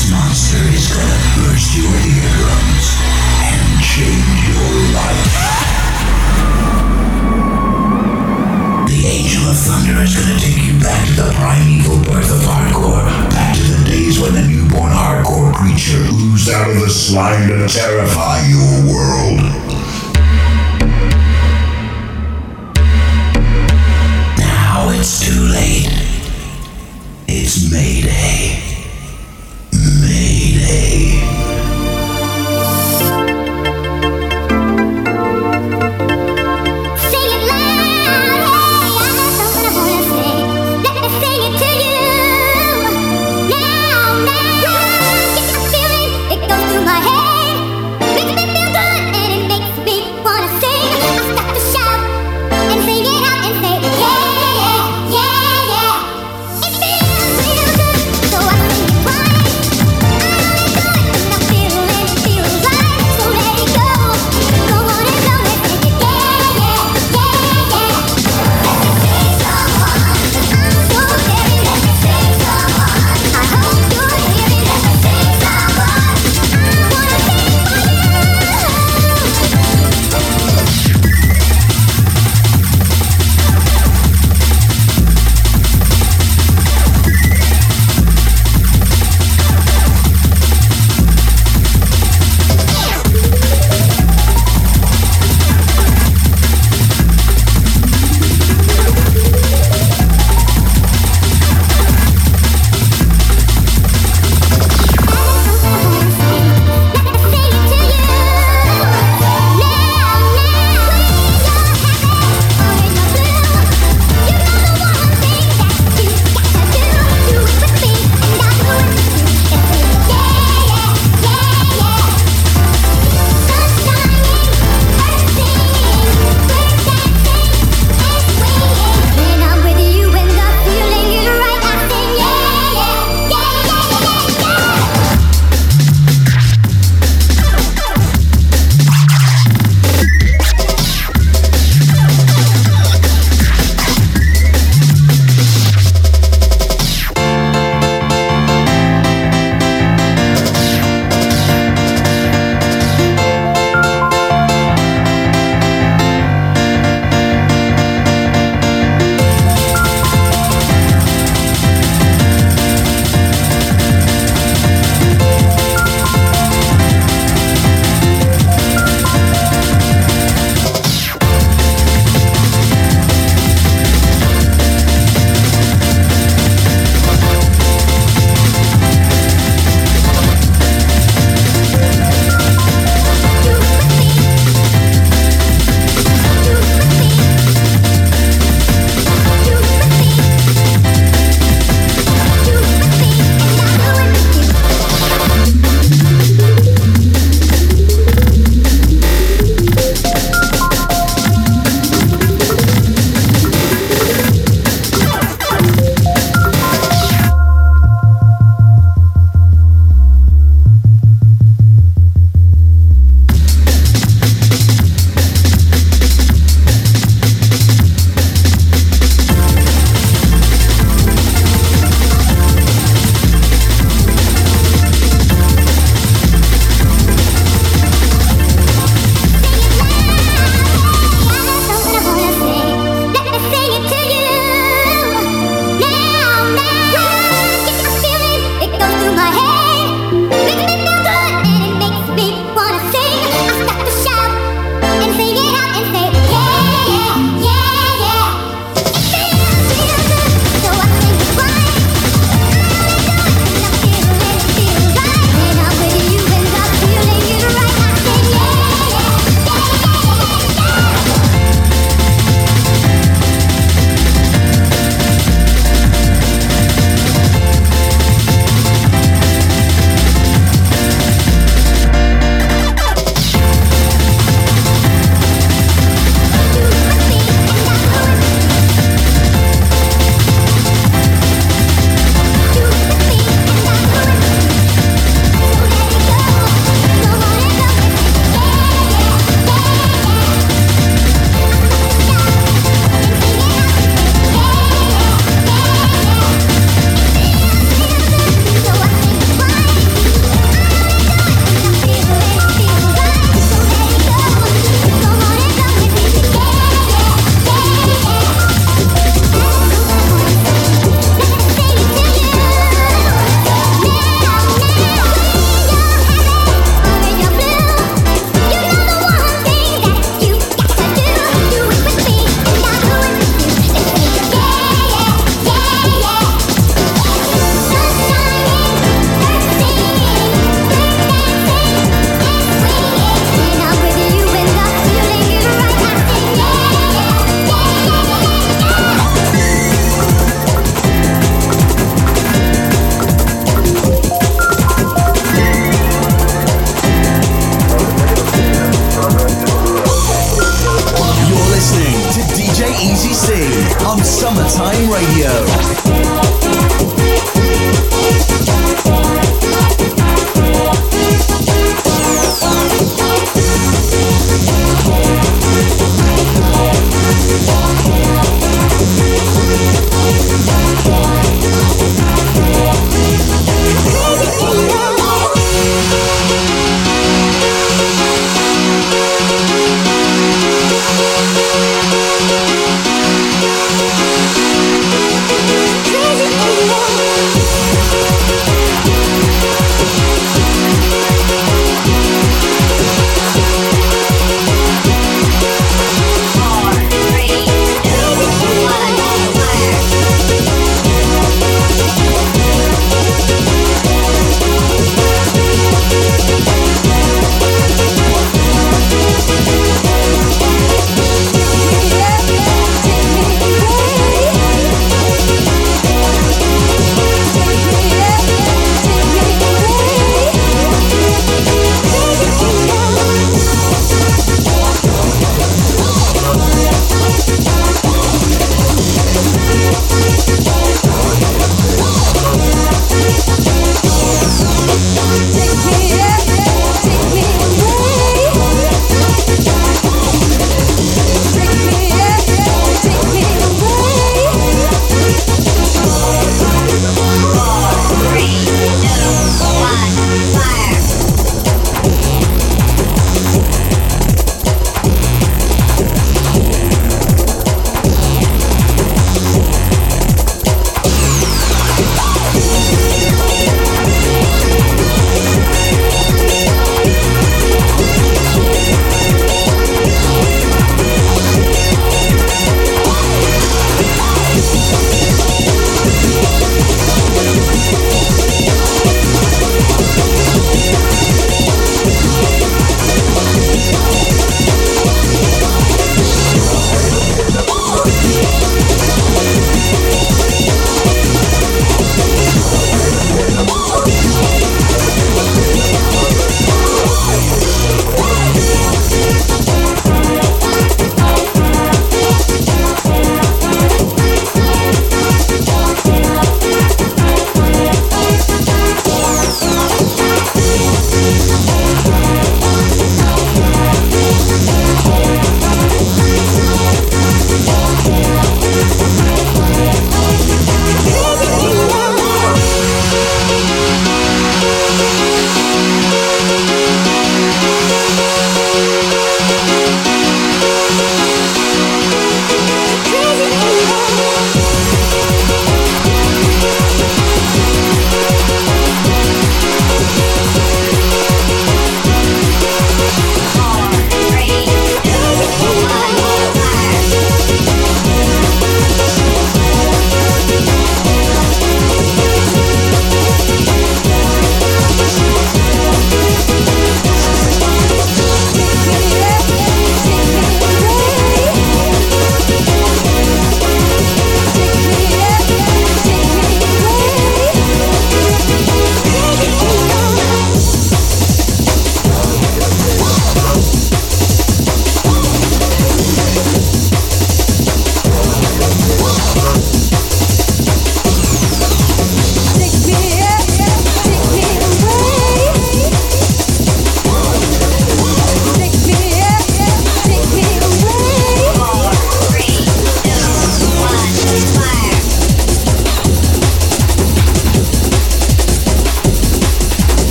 Mix monster is gonna burst your eardrums and change your life. The Angel of Thunder is gonna take you back to the primeval birth of hardcore, back to the days when the newborn hardcore creature oozed out of the slime to terrify your world. Now it's too late. It's Mayday. Mayday.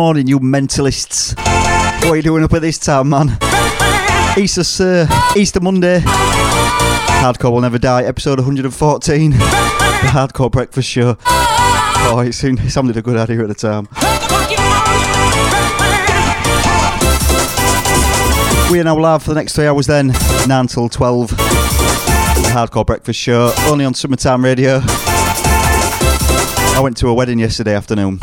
morning, you mentalists. What are you doing up at this time, man? Easter, sir. Easter Monday. Hardcore will never die. Episode 114. The Hardcore Breakfast Show. Oh, it sounded a good idea at the time. We are now live for the next three hours. Then nine till twelve. The Hardcore Breakfast Show only on Summertime Radio. I went to a wedding yesterday afternoon.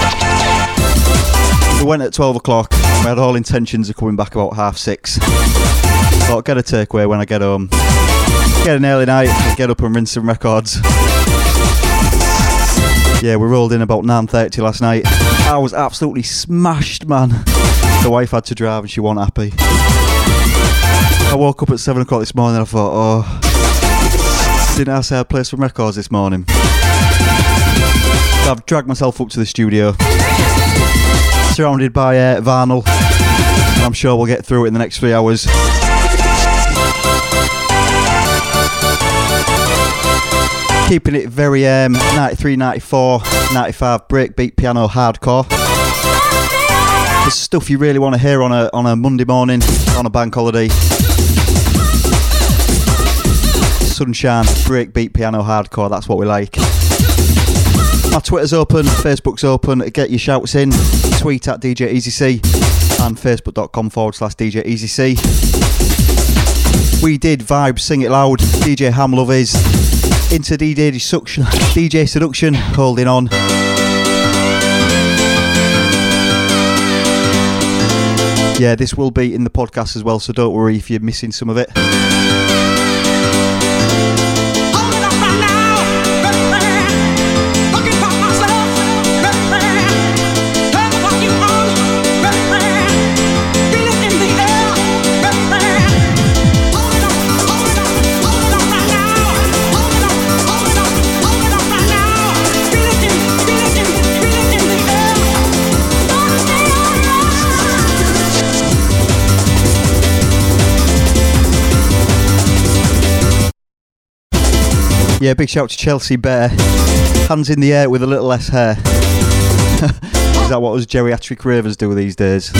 We went at 12 o'clock. We had all intentions of coming back about half six. Thought, get a takeaway when I get home. Get an early night, get up and rinse some records. Yeah, we rolled in about 9.30 last night. I was absolutely smashed, man. The wife had to drive and she wasn't happy. I woke up at 7 o'clock this morning I thought, oh, didn't I say I'd play some records this morning? I've dragged myself up to the studio, surrounded by uh, vinyl. I'm sure we'll get through it in the next three hours. Keeping it very um, 93, 94, 95 breakbeat piano hardcore. The stuff you really want to hear on a on a Monday morning on a bank holiday. Sunshine, breakbeat piano hardcore. That's what we like. My Twitter's open, Facebook's open. Get your shouts in. Tweet at DJ EasyC and facebook.com forward slash DJ EasyC. We did Vibe, Sing It Loud. DJ Ham Love is into DJ Seduction. DJ Seduction, holding on. Yeah, this will be in the podcast as well, so don't worry if you're missing some of it. Yeah, big shout to Chelsea Bear. Hands in the air with a little less hair. Is that what us geriatric ravers do these days?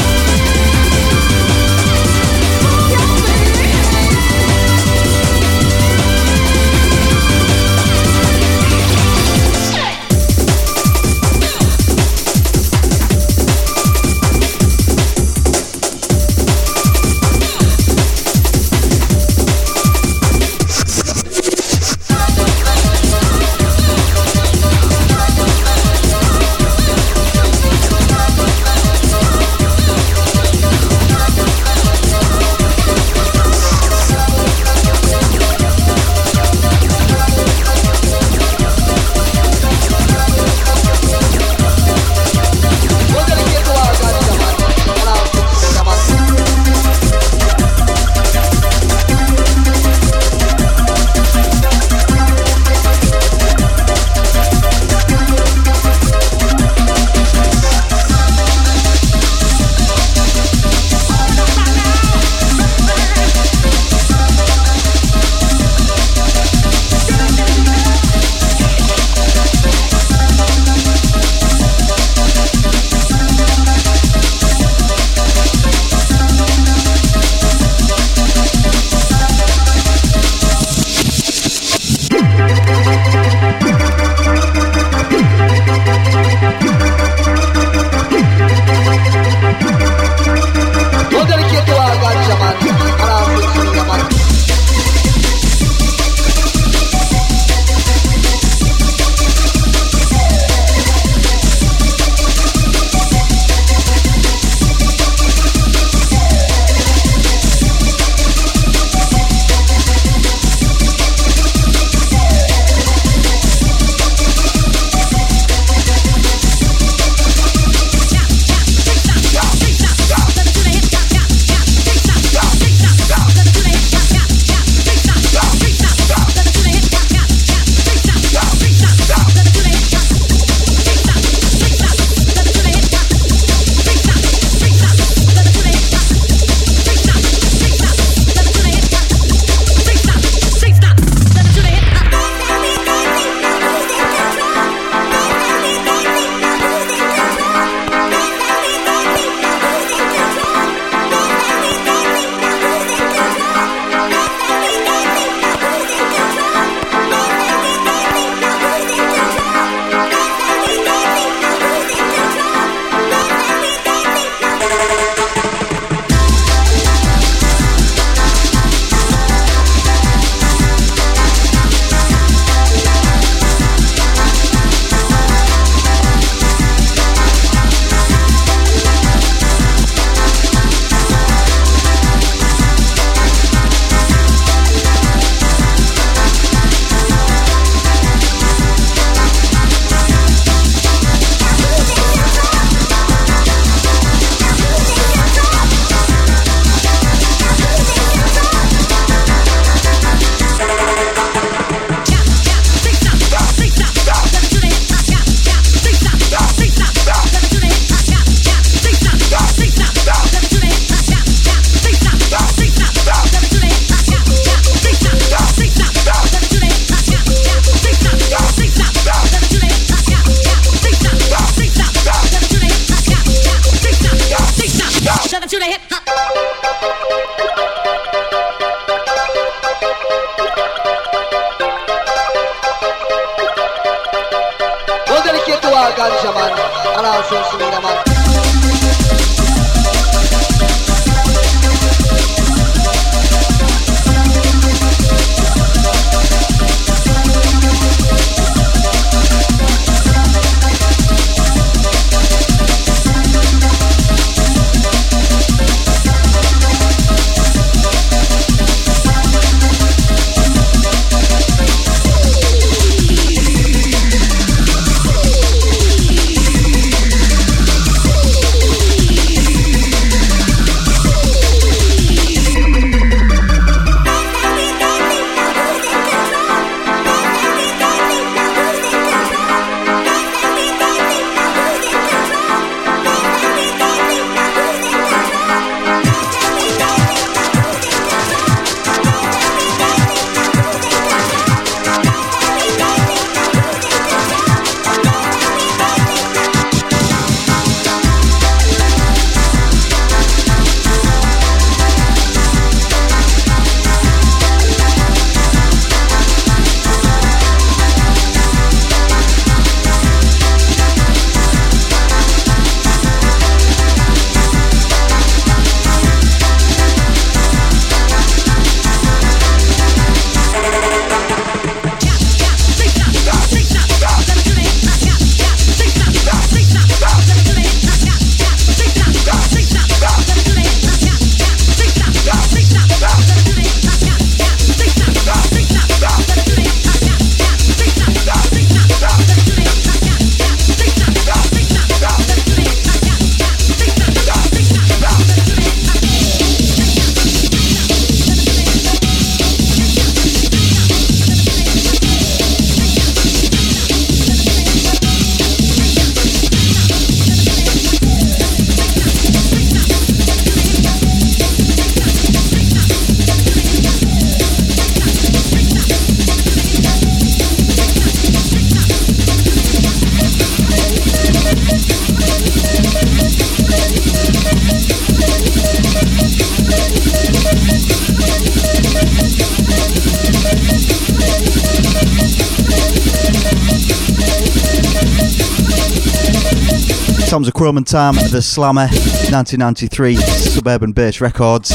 And Tam, The Slammer, 1993, Suburban Base Records.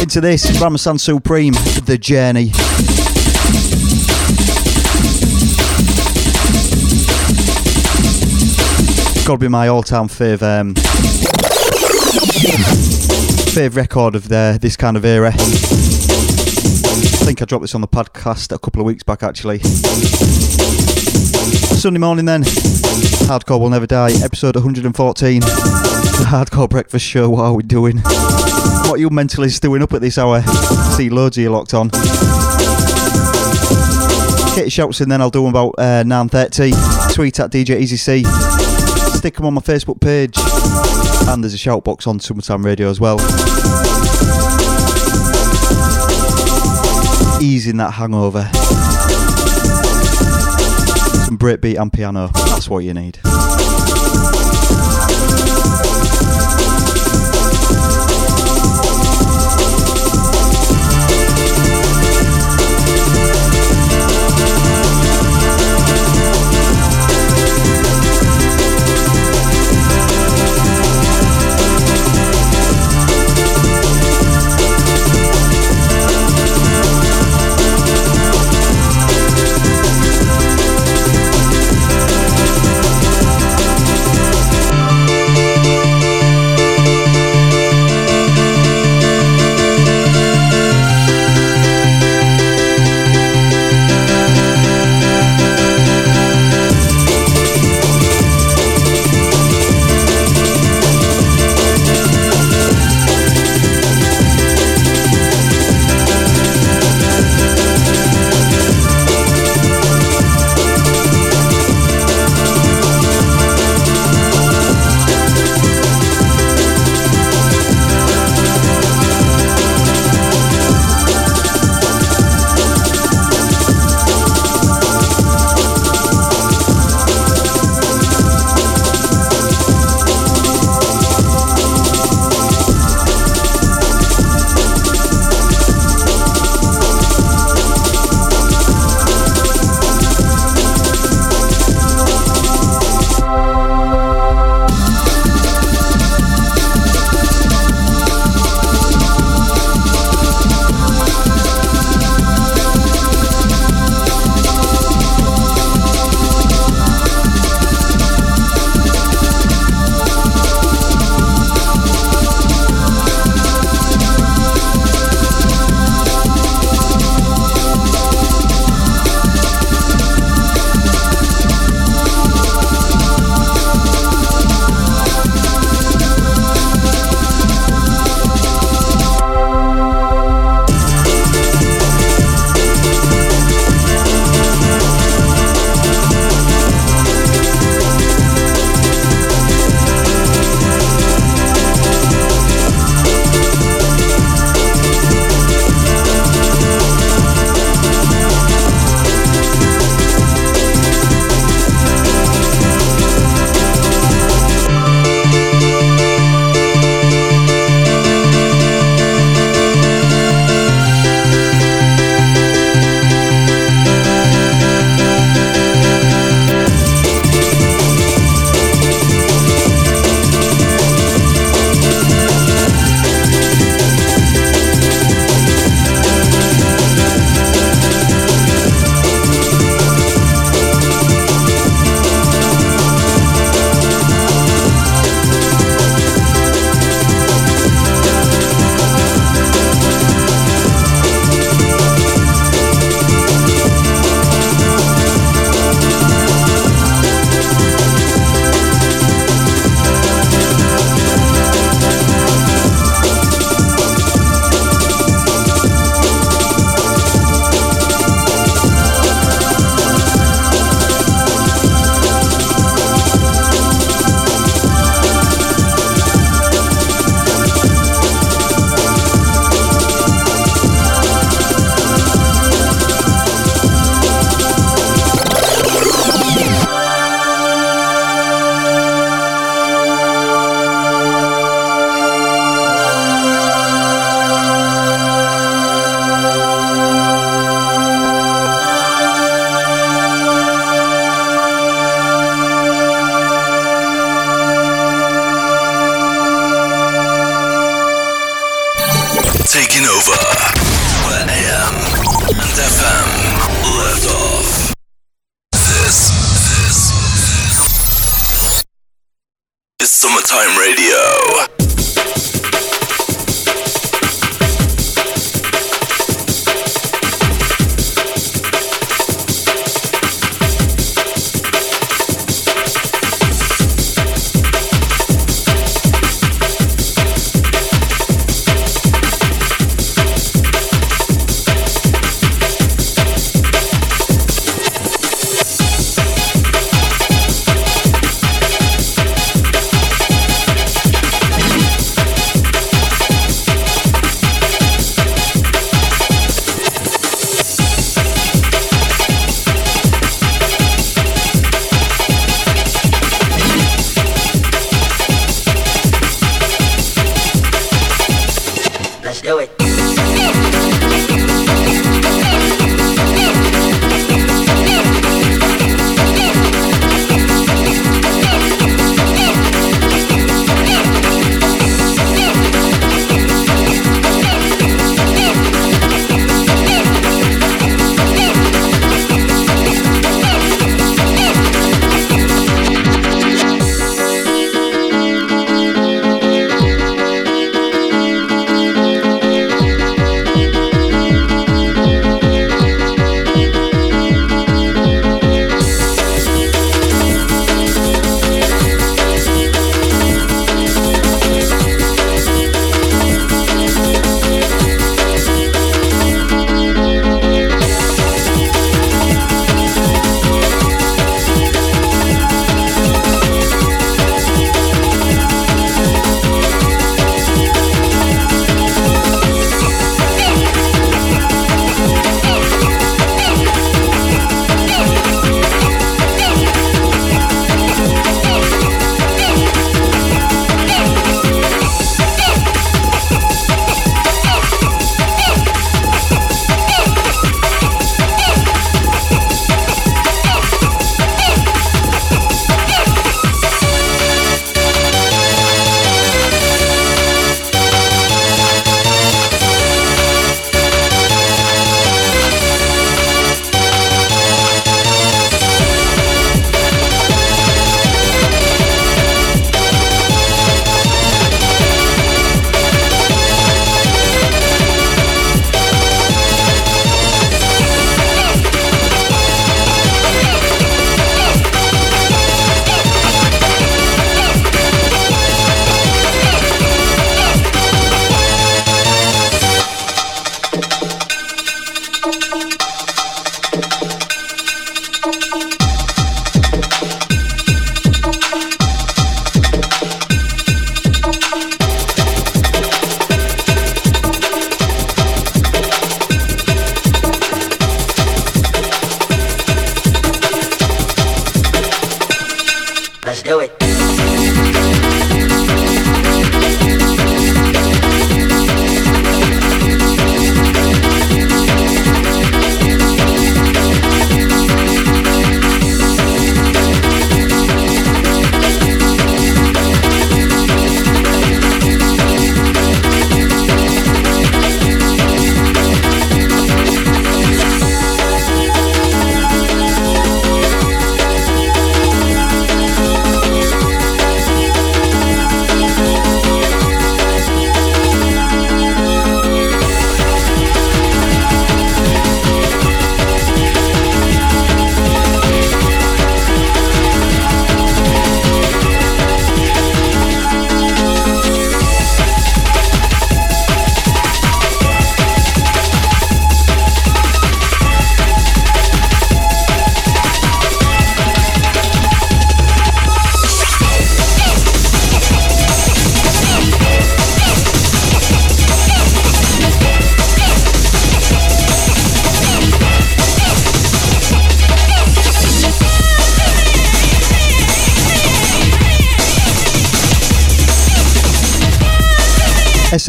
Into this, Ramos and Supreme, The Journey. Gotta be my all-time fave, um, fave record of the this kind of era. I think I dropped this on the podcast a couple of weeks back, actually. Sunday morning, then. Hardcore Will Never Die, episode 114. The Hardcore Breakfast Show, what are we doing? What are you mentalists doing up at this hour? See loads of you locked on. Get shouts in then, I'll do them about uh, 9.30. Tweet at DJ Easy C. Stick them on my Facebook page. And there's a shout box on Summertime Radio as well. Easing that hangover. Breakbeat and piano. That's what you need.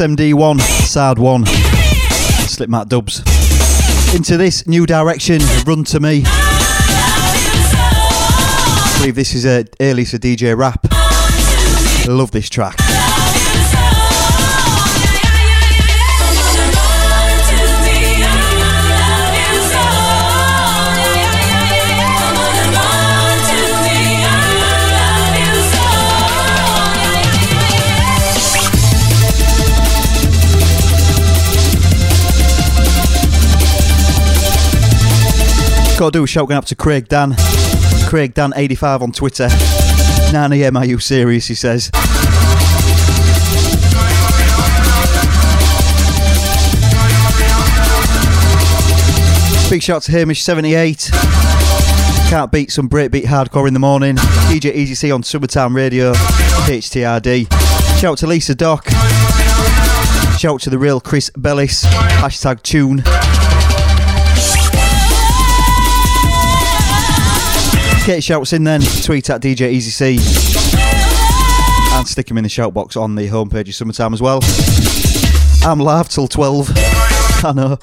SMD1, Side 1, Slipmatt Dubs. Into this new direction, Run to Me. I believe this is a early a DJ rap. Love this track. Got to do a shout up to Craig Dan. Craig Dan85 on Twitter. 9am, are you serious? He says. Big shout to Hamish78. Can't beat some breakbeat hardcore in the morning. DJ Easy C on Summertime Radio. HTRD. Shout to Lisa Doc. Shout to the real Chris Bellis. Hashtag tune. Get shouts in then. Tweet at DJ Easy C. And stick them in the shout box on the homepage of Summertime as well. I'm live till 12. I know.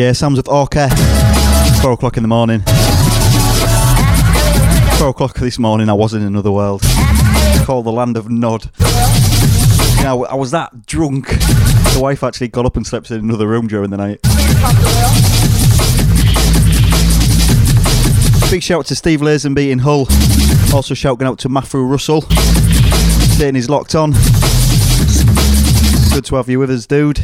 Yeah, Sam's with Orca. Four o'clock in the morning. Four o'clock this morning, I was in another world. Called the land of Nod. Know, I was that drunk. The wife actually got up and slept in another room during the night. Big shout out to Steve Lazenby in Hull. Also shouting out to Matthew Russell. Saying he's locked on. Good to have you with us, dude.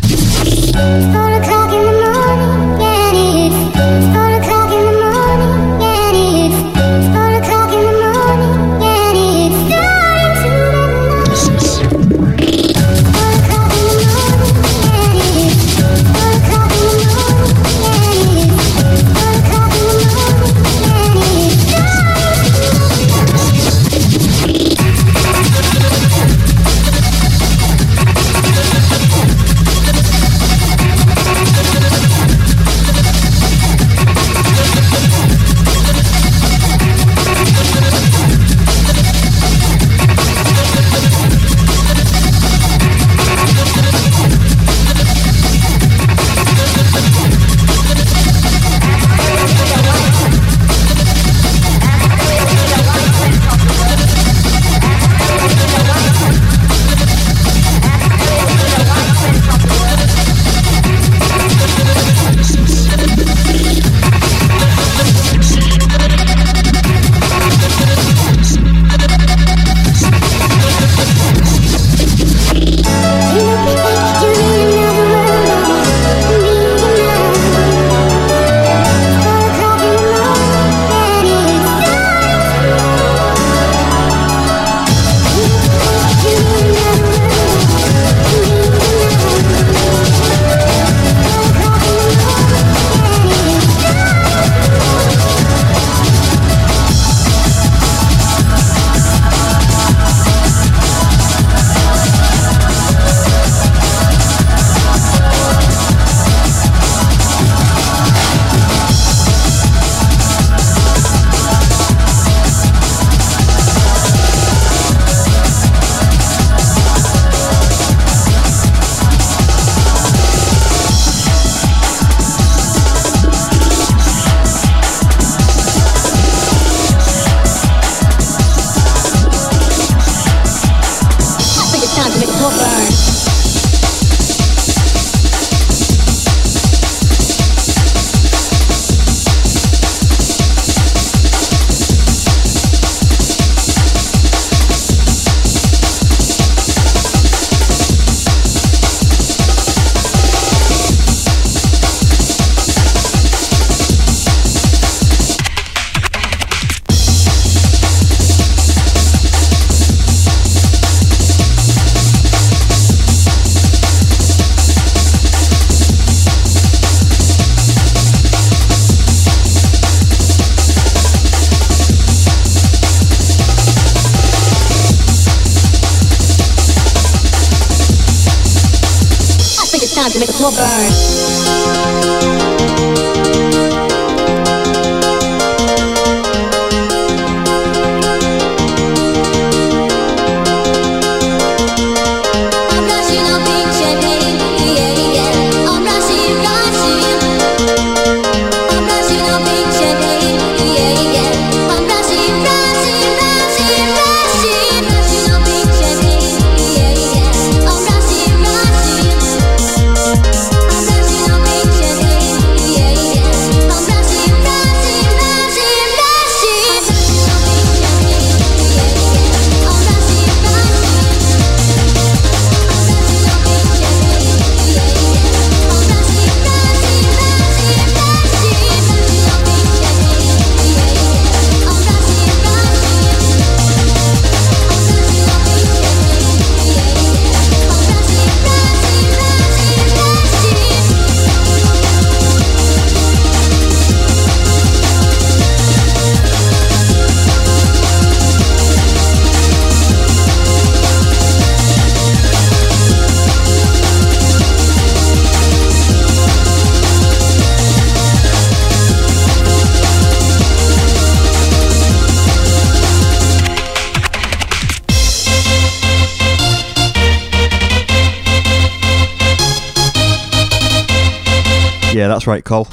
That's right, Cole.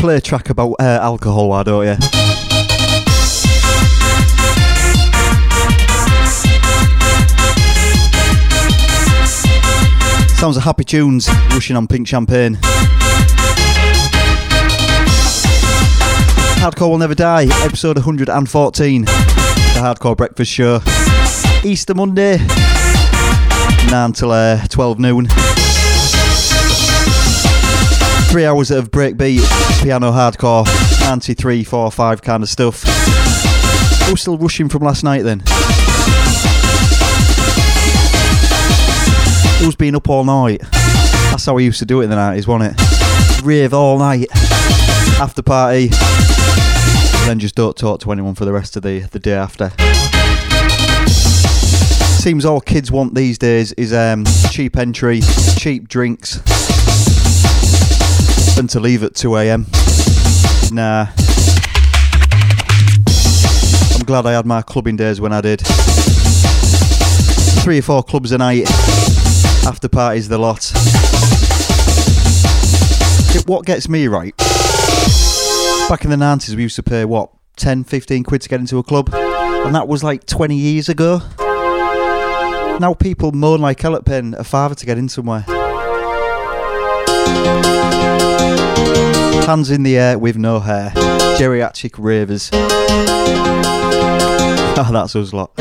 Play a track about uh, alcohol, why don't you? Sounds of happy tunes, rushing on pink champagne. Hardcore will never die, episode 114. The Hardcore Breakfast Show. Easter Monday, 9 till uh, 12 noon. Three hours of breakbeat, piano hardcore, 93, 4, 5 kind of stuff. Who's still rushing from last night then? Who's been up all night? That's how we used to do it in the 90s, wasn't it? Rave all night, after party, then just don't talk to anyone for the rest of the, the day after. Seems all kids want these days is um, cheap entry, cheap drinks, and to leave at 2 a.m. Nah. I'm glad I had my clubbing days when I did. Three or four clubs a night, after parties the lot. What gets me right? Back in the 90s, we used to pay what 10, 15 quid to get into a club, and that was like 20 years ago. Now people moan like hell at paying a father to get in somewhere. Hands in the air with no hair. Geriatric ravers. Ah, that's us lot.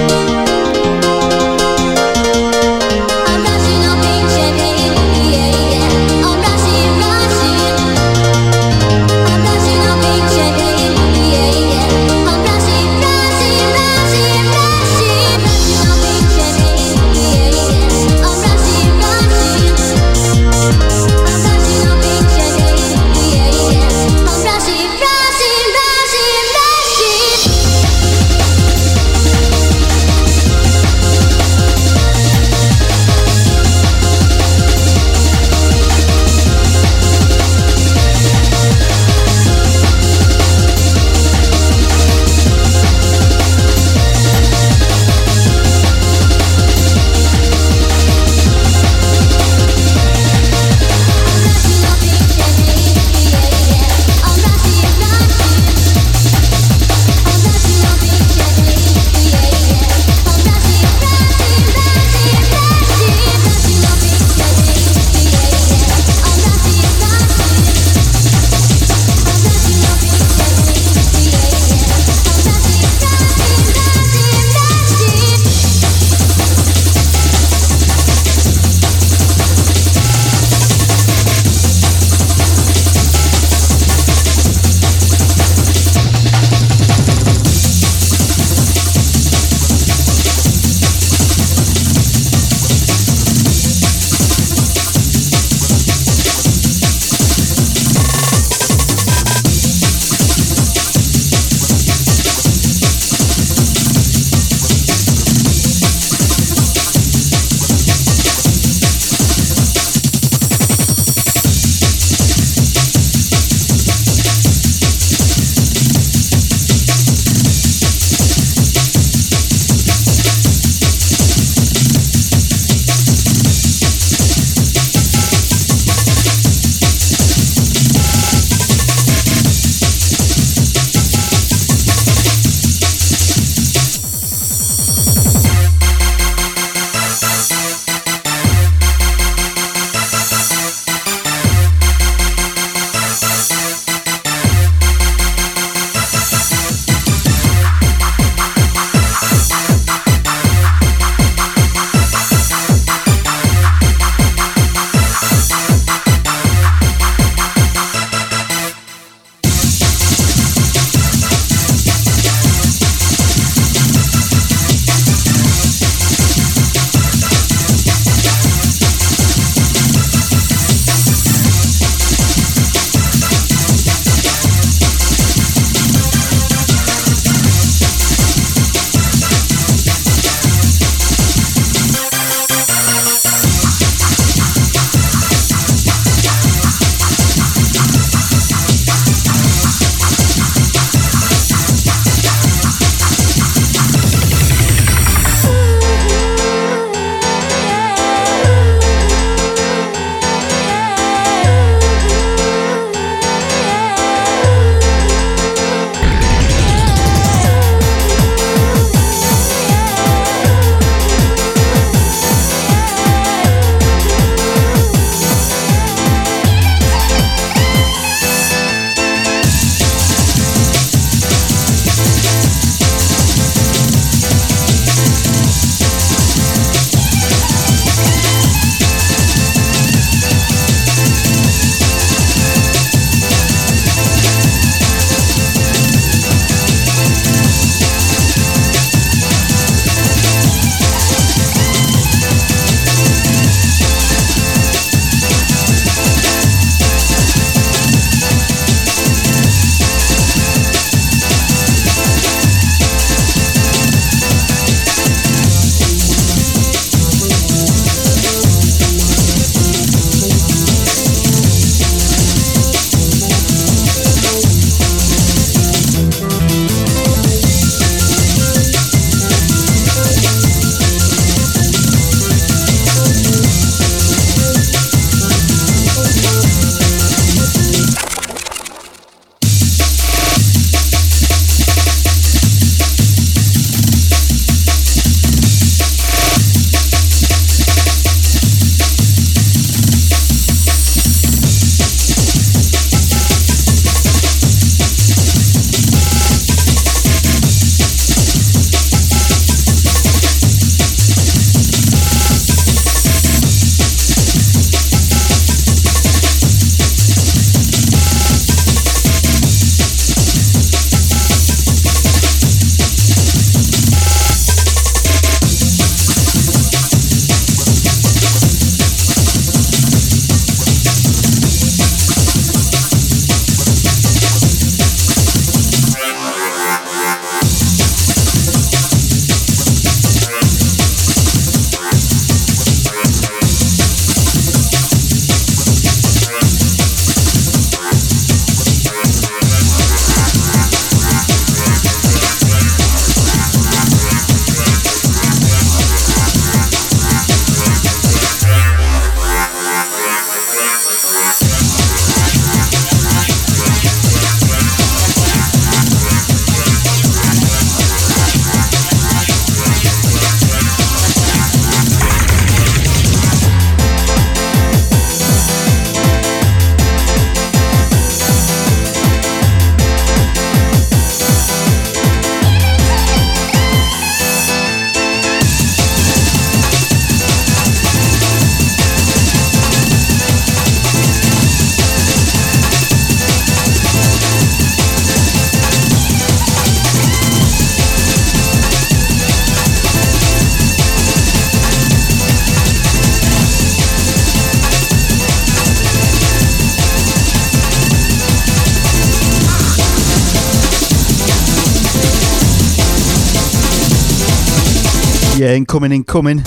Yeah, incoming, incoming.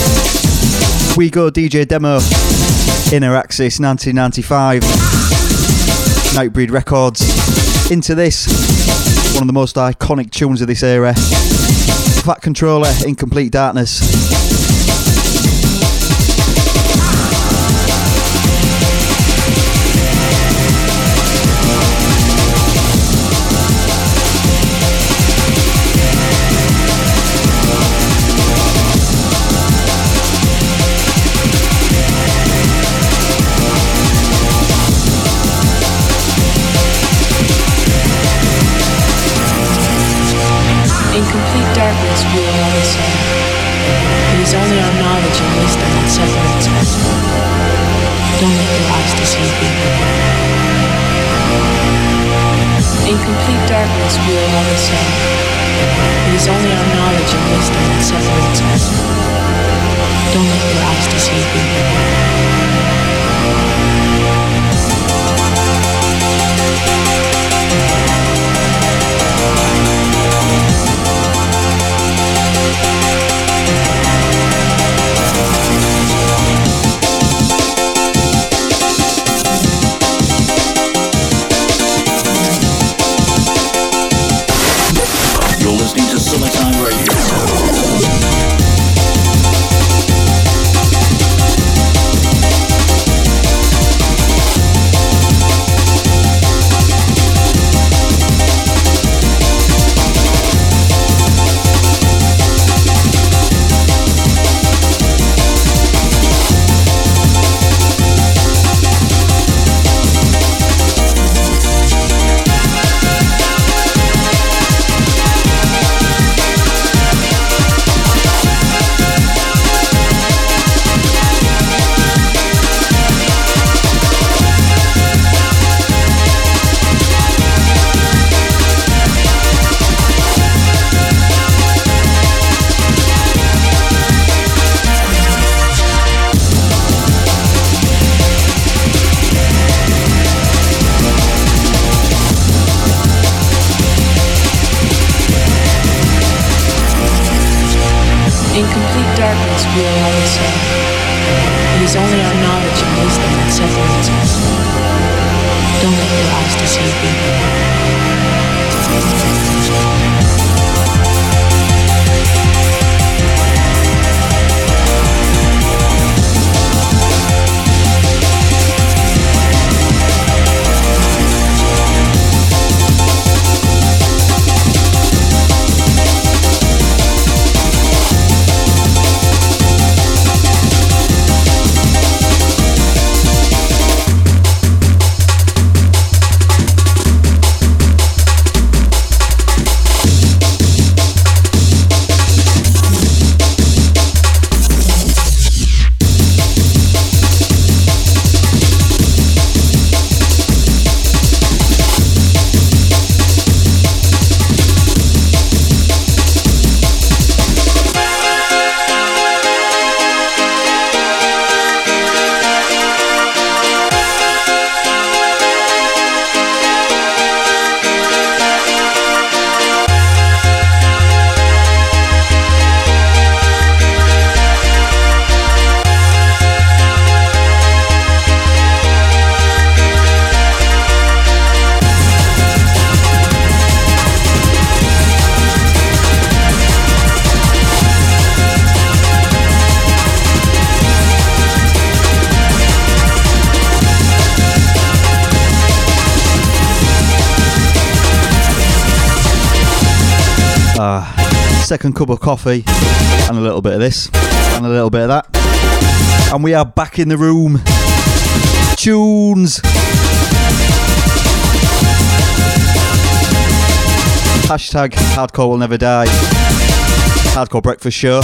We go DJ demo. Inner Axis 1995. Nightbreed Records. Into this. One of the most iconic tunes of this era. Fat Controller, Incomplete Darkness. Second cup of coffee, and a little bit of this, and a little bit of that. And we are back in the room. Tunes. Hashtag hardcore will never die. Hardcore breakfast show.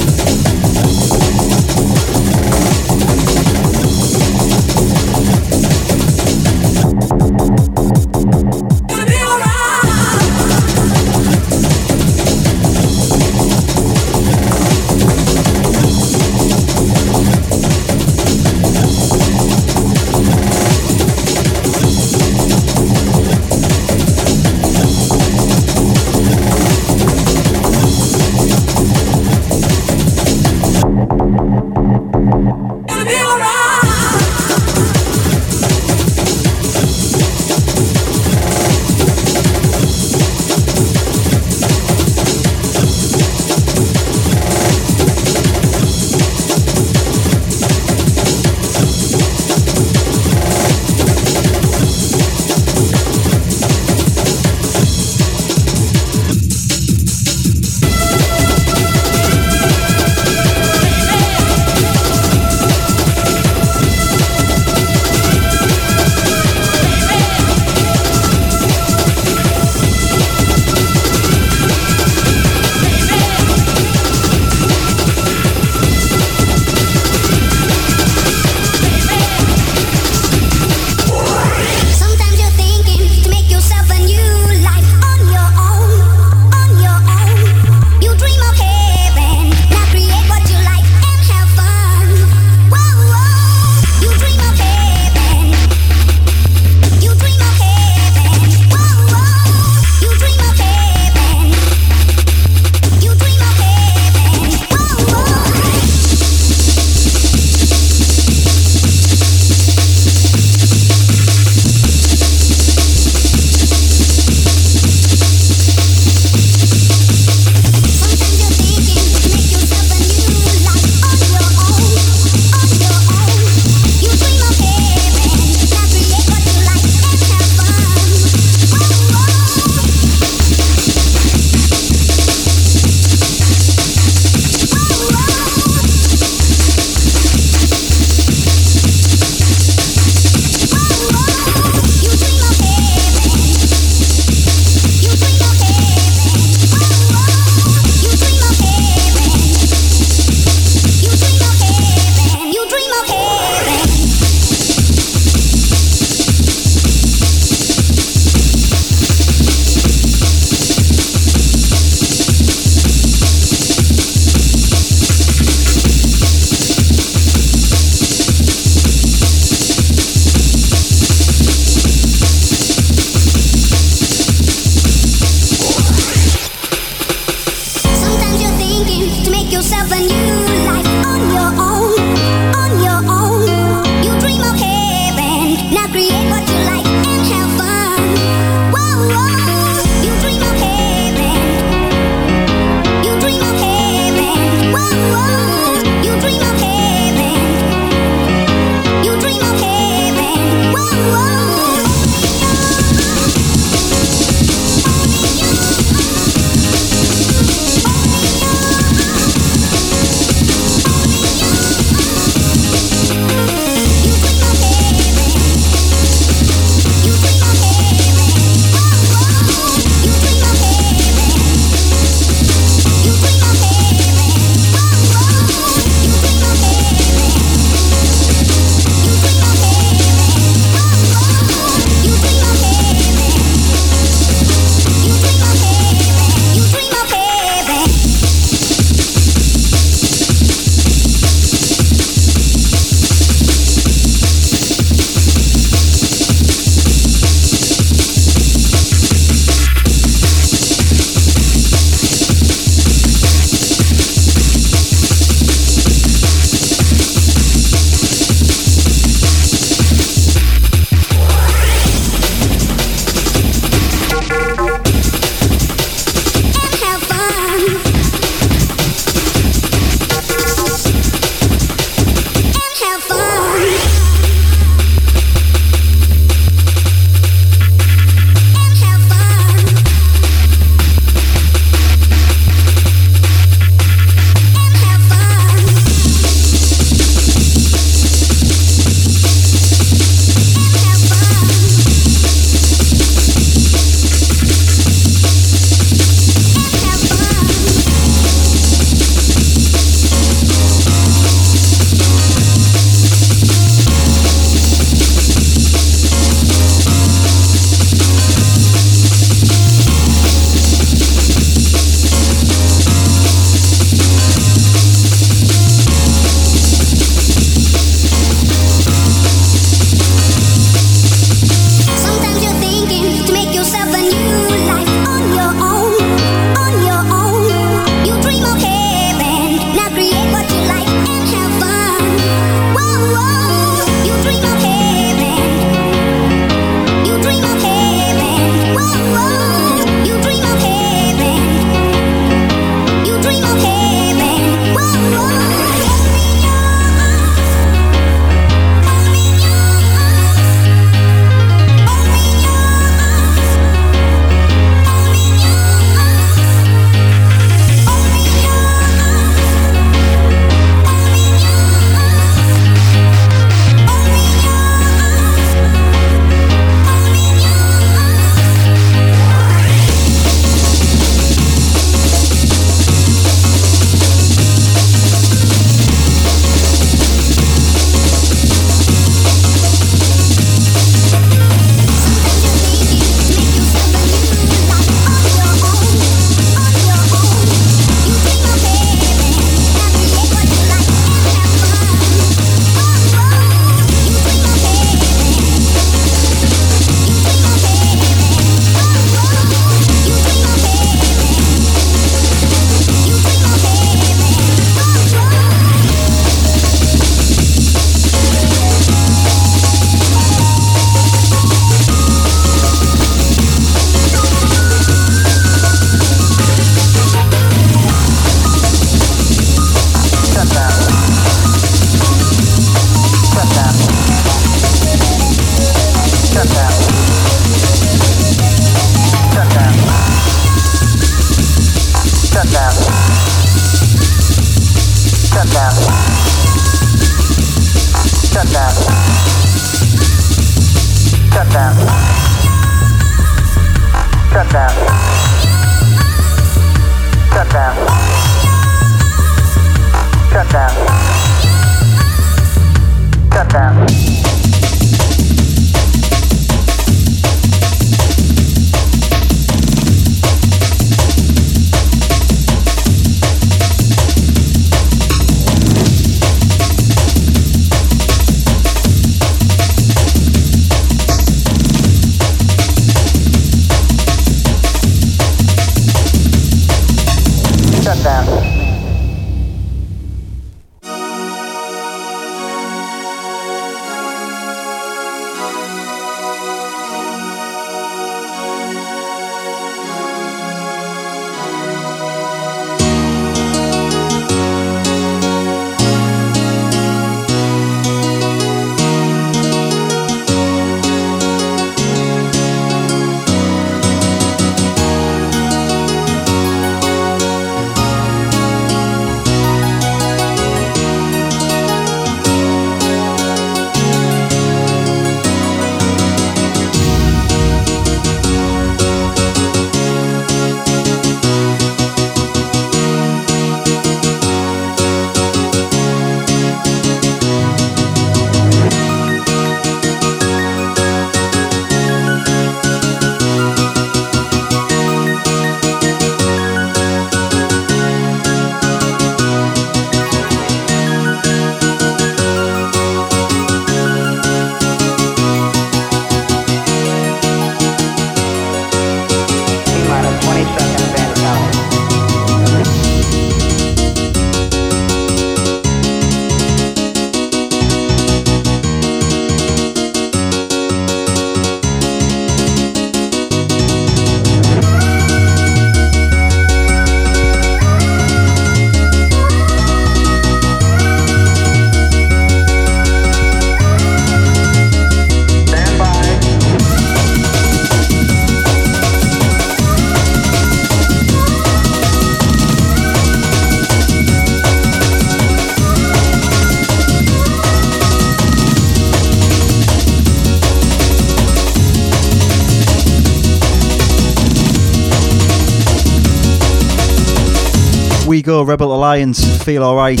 Rebel Alliance, Feel Alright,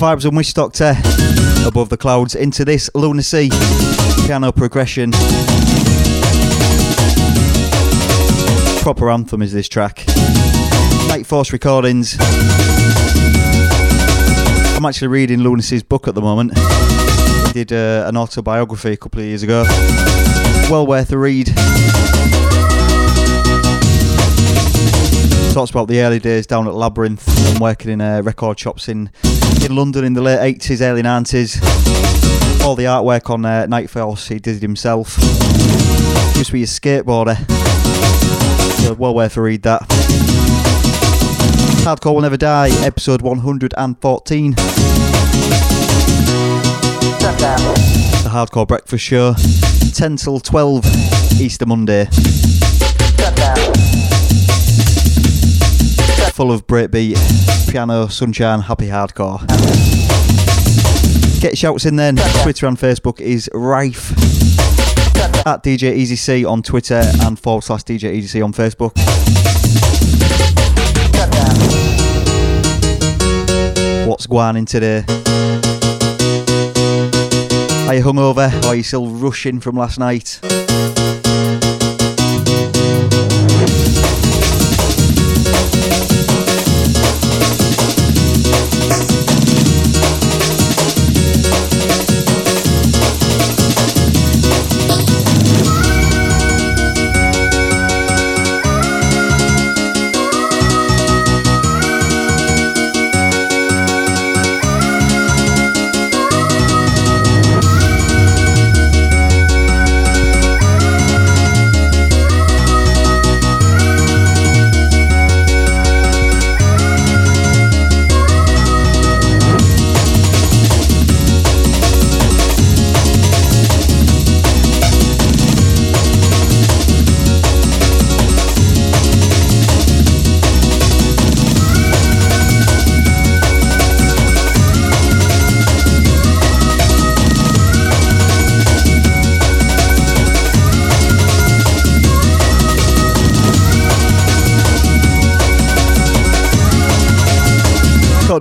Vibes and Wishdokta, Above the Clouds, into this Luna-C, piano progression. Proper anthem is this track. Kniteforce Recordings. I'm actually reading Luna-C's book at the moment. He did uh, an autobiography a couple of years ago. Well worth a read. Talks about the early days down at Labyrinth and working in uh, record shops in, in London in the late 80s, early 90s. All the artwork on uh, Kniteforce he did it himself. Used to be a skateboarder. So well worth a read that. Hardcore Will Never Die, episode 114. The Hardcore Breakfast Show, 10 till 12, Easter Monday. Full of breakbeat, piano, sunshine, happy hardcore. Get shouts in then. Twitter and Facebook is rife. At DJ Easy C on Twitter and forward slash DJ Easy C on Facebook. What's going on today? Are you hungover or are you still rushing from last night?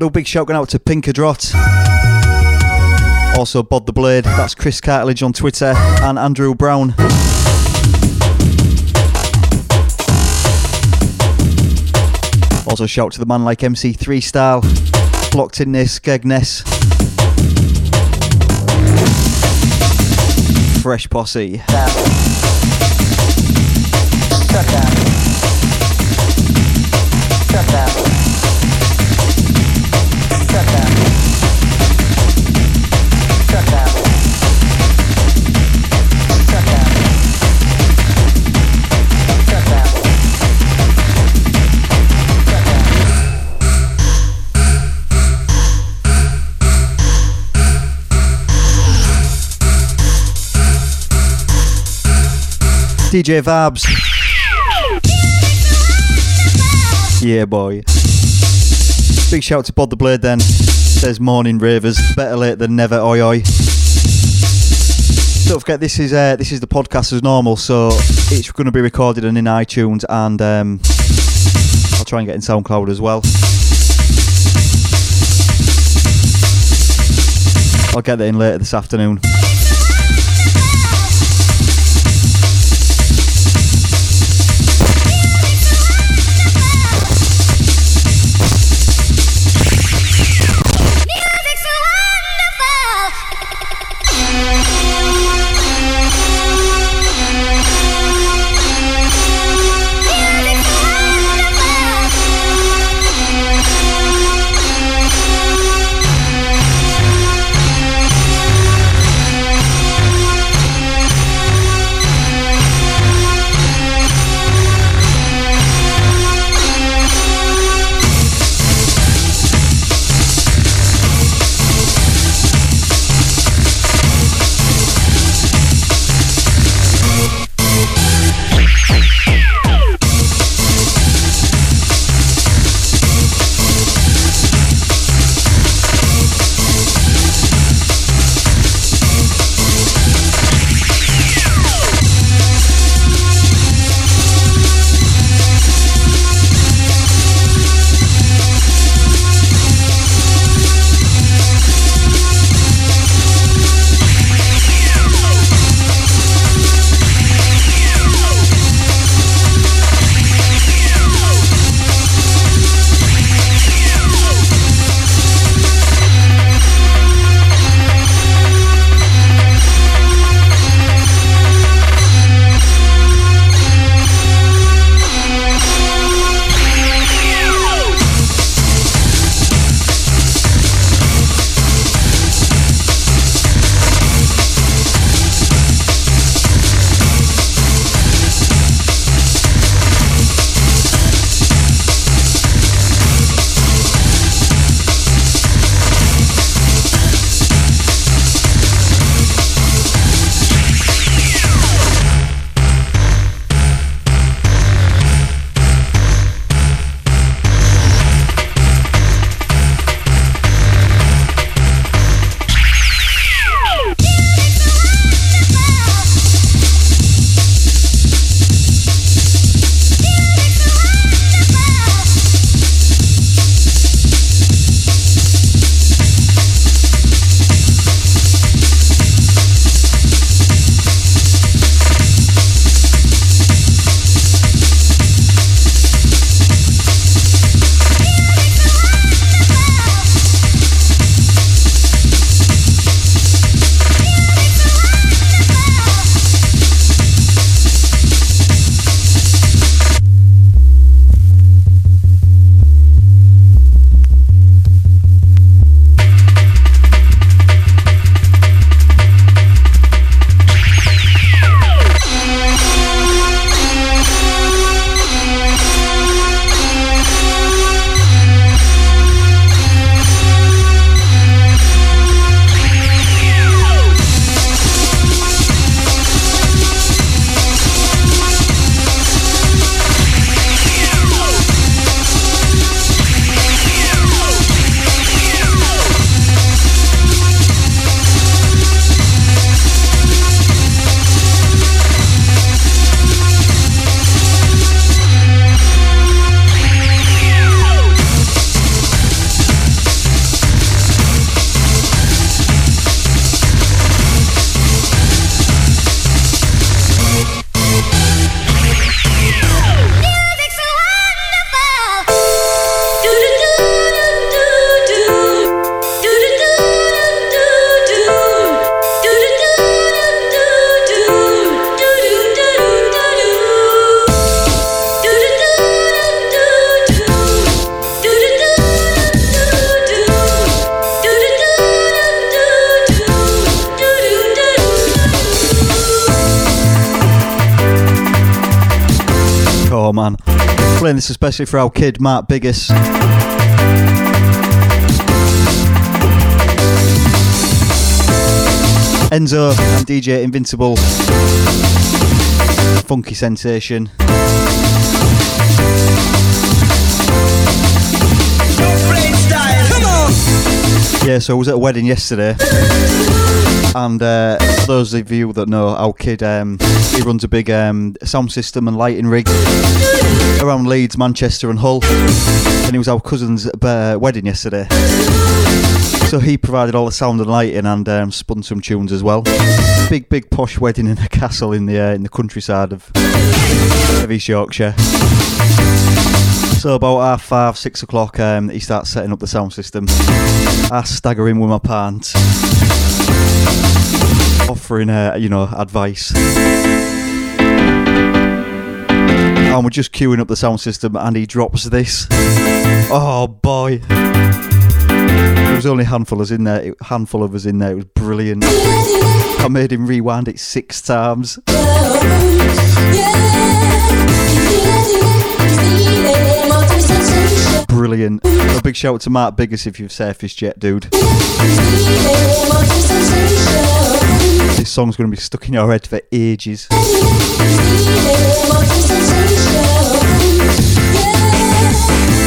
A big shout going out to Pinkadrot. Also Bod the Blade, that's Chris Cartilage on Twitter, and Andrew Brown. Also shout to the man like MC3 style, blocked in this, Gegness. Fresh posse. DJ Vabs. Yeah, boy. Big shout to Bod the Blade then. Says morning ravers. Better late than never, oi oi. Don't forget this is uh, this is the podcast as normal, so it's going to be recorded and in iTunes, and um, I'll try and get in SoundCloud as well. I'll get that in later this afternoon. This especially for our kid Mark Biggis. Enzo and DJ Invincible. Funky sensation. Yeah, so I was at a wedding yesterday, and uh, for those of you that know, our kid um, he runs a big um, sound system and lighting rig around Leeds, Manchester, and Hull, and it was our cousin's uh, wedding yesterday. So he provided all the sound and lighting and um, spun some tunes as well. Big, big posh wedding in a castle in the uh, in the countryside of, of East Yorkshire. So about half five, six o'clock, um, he starts setting up the sound system. I stagger in with my pants, offering, uh, you know, advice. And we're just queuing up the sound system, and he drops this. Oh boy! There was only a handful of us in there. Handful of us in there. It was brilliant. I made him rewind it six times. Brilliant. A big shout out to Mark Biggis if you've surfaced yet, dude. This song's going to be stuck in your head for ages. we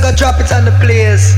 gonna drop it on the players.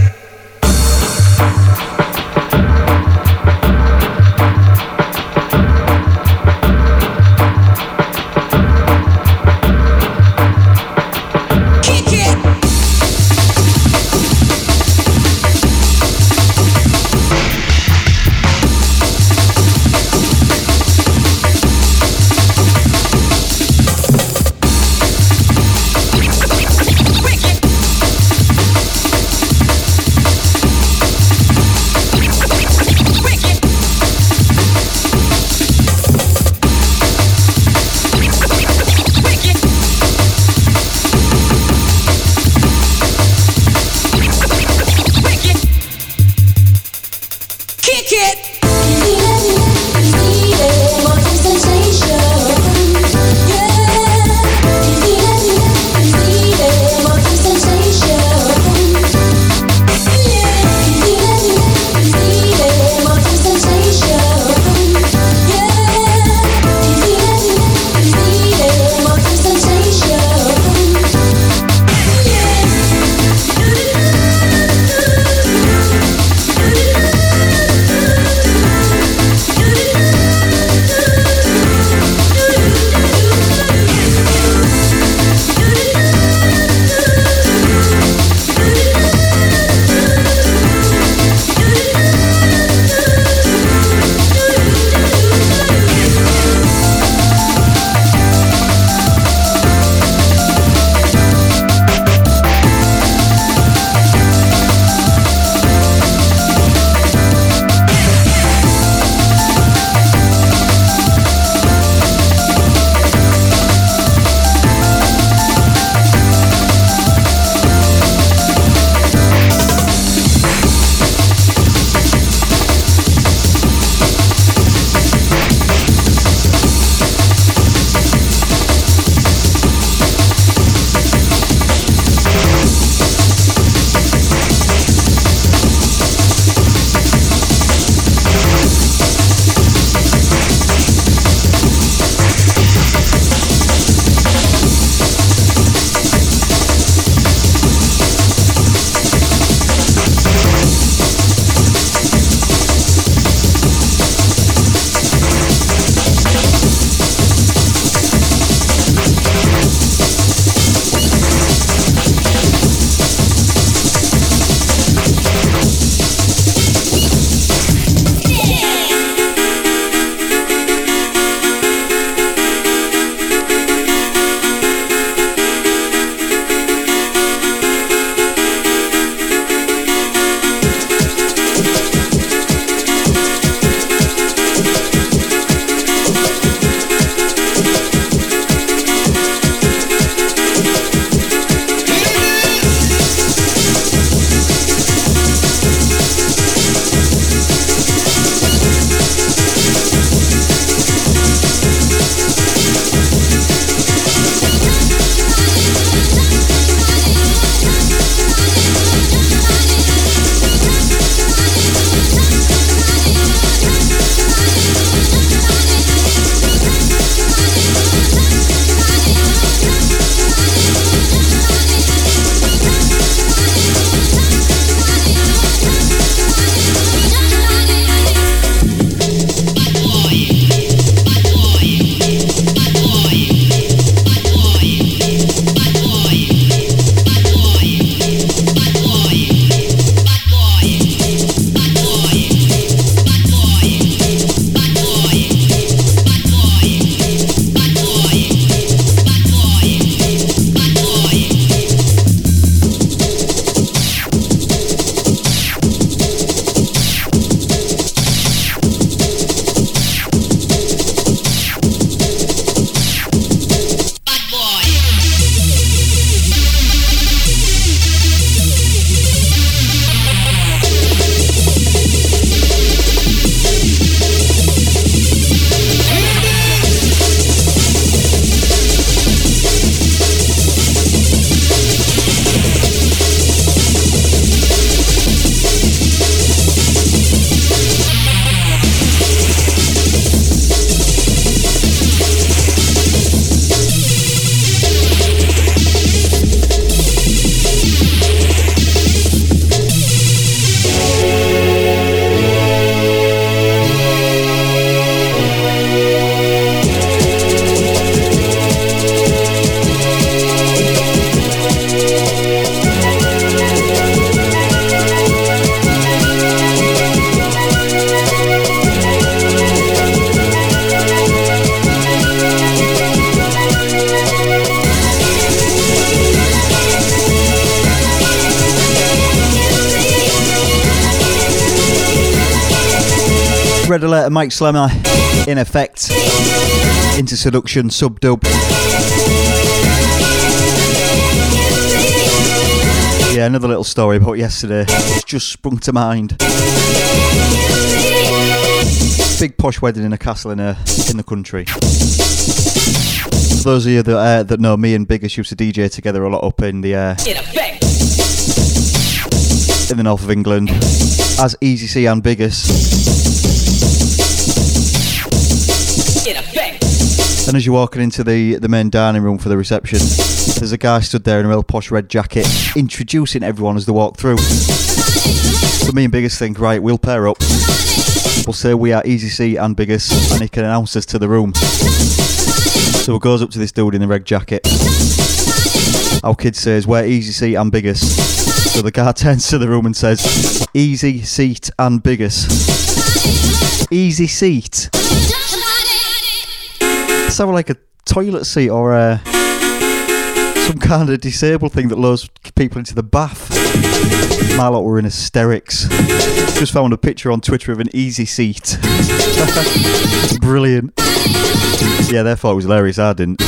Mike Slemmer in effect into seduction sub dub. Yeah, another little story about yesterday. It's just sprung to mind. Big posh wedding in a castle in a in the country. For those of you that uh, that know me and Biggest used to DJ together a lot up in the uh, in the north of England as Easy C and Biggest. And as you're walking into the, the main dining room for the reception, there's a guy stood there in a real posh red jacket introducing everyone as they walk through. So me and Biggest think, right, we'll pair up. We'll say we are Easy C and Biggest, and he can announce us to the room. So he goes up to this dude in the red jacket. Our kid says, we're Easy C and Biggest. So the guy turns to the room and says, Easy seat and Biggest. Easy seat. Sound like a toilet seat or a some kind of disabled thing that lures people into the bath. My lot were in hysterics. Just found a picture on Twitter of an easy seat. Brilliant. Yeah, they thought was hilarious. I didn't.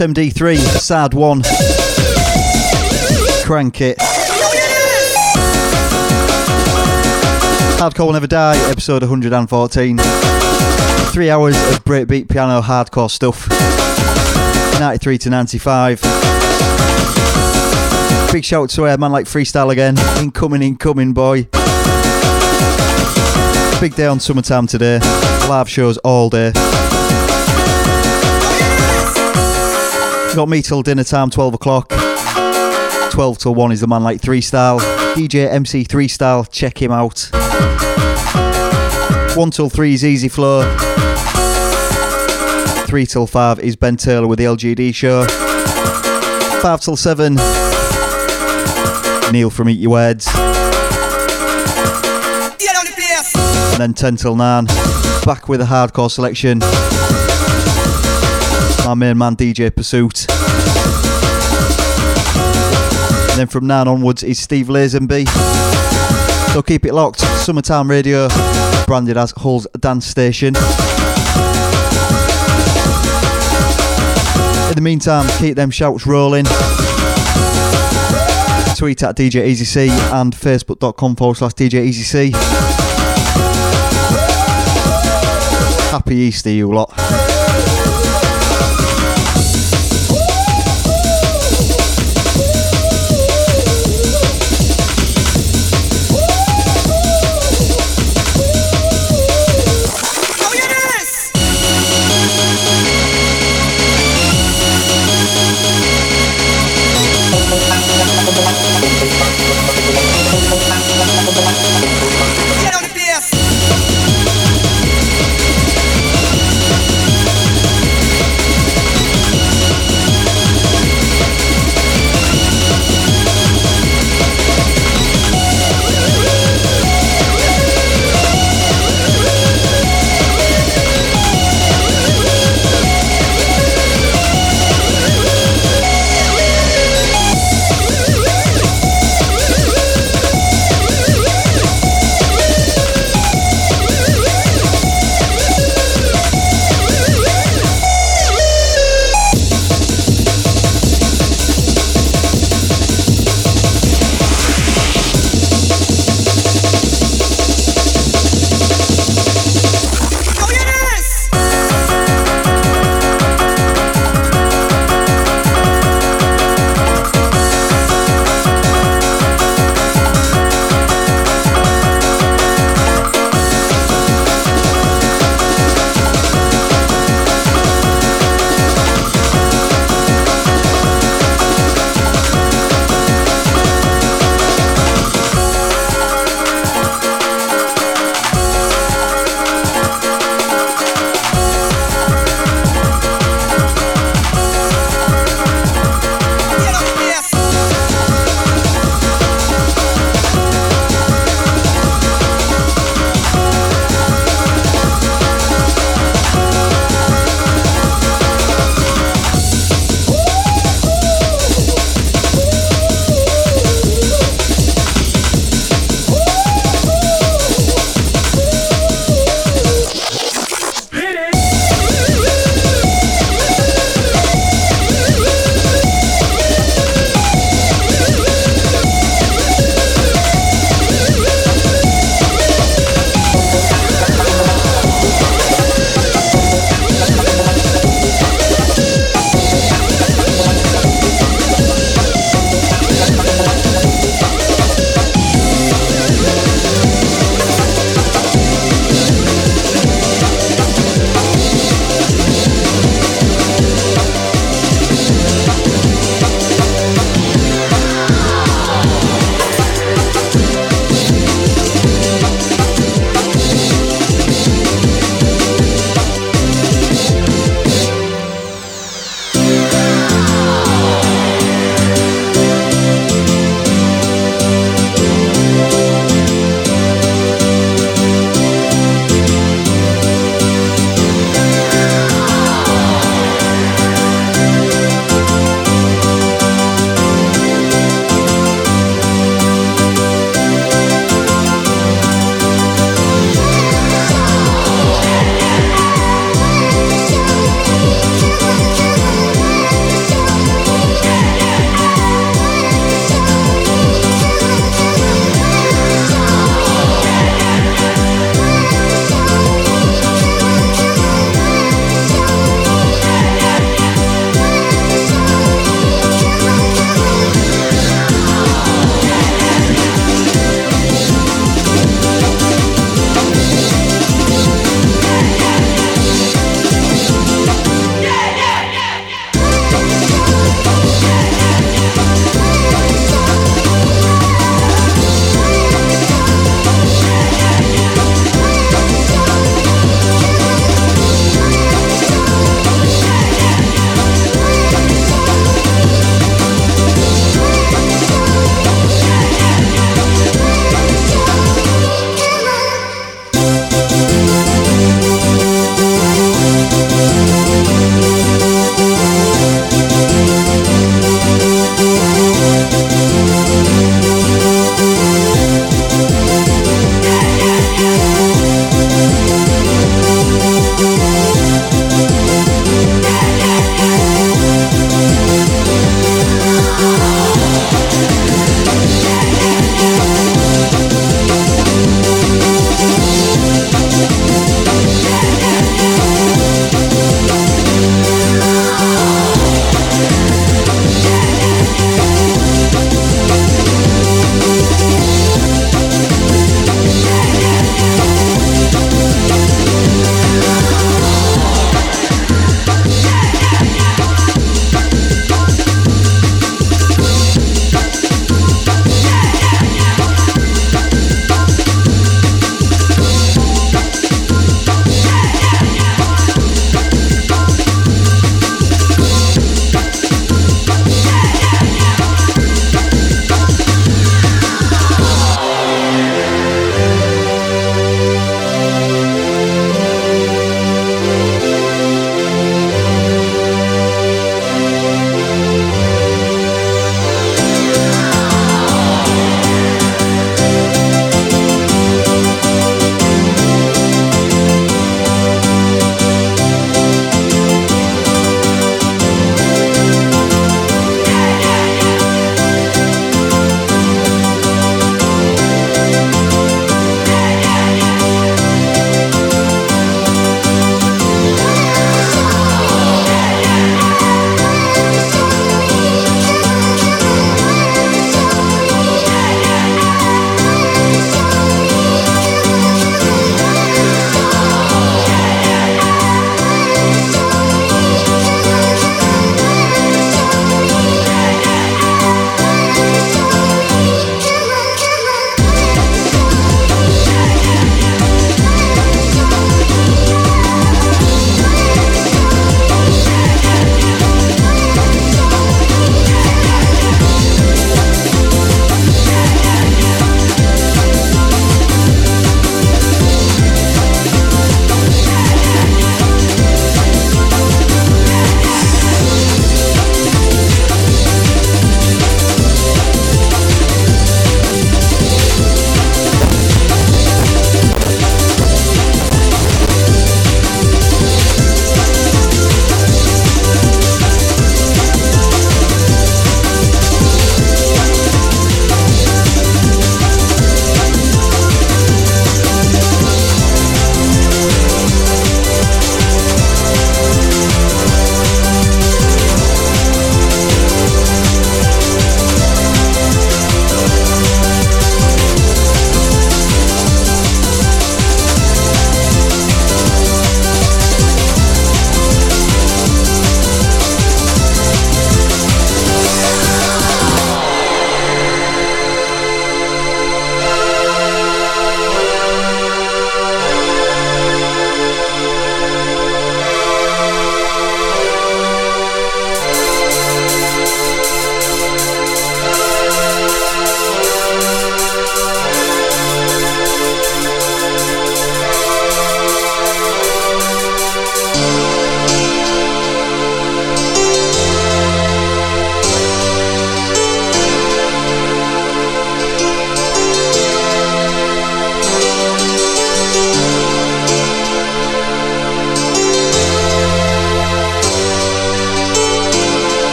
SMD3, Sad 1. Crank it. Hardcore Will Never Die, episode 114. Three hours of breakbeat piano hardcore stuff. 93 to 95. Big shout to a man like Freestyle again. Incoming, incoming, boy. Big day on summertime today. Live shows all day. Got me till dinner time, 12 o'clock. 12 till 1 is the man like 3 style. DJ MC 3 style, check him out. 1 till 3 is Easy Flow. 3 till 5 is Ben Taylor with the LGD show. 5 till 7, Neil from Eat Your Words. And then 10 till 9, back with a hardcore selection. My main man DJ Pursuit. Then from now onwards is Steve Lazenby. So keep it locked. Summertime Radio, branded as Hull's Dance Station. In the meantime, keep them shouts rolling. Tweet at DJ Easy C and facebook.com forward slash DJ Easy C. Happy Easter, you lot.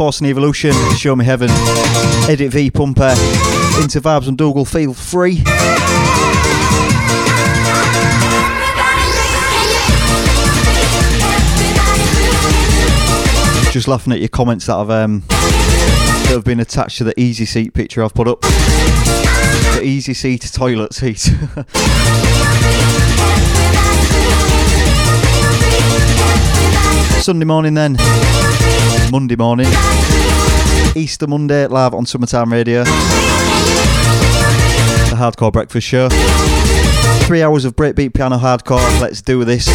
Force and Evolution, Show Me Heaven, Edit V Pumper, Into Vibes and Dougal, feel free. Just laughing at your comments that have um, that have been attached to the easy seat picture I've put up. The easy seat toilet seat. Sunday morning then. Monday morning. Easter Monday live on Summertime Radio. The Hardcore Breakfast Show. Three hours of breakbeat piano hardcore. Let's do this.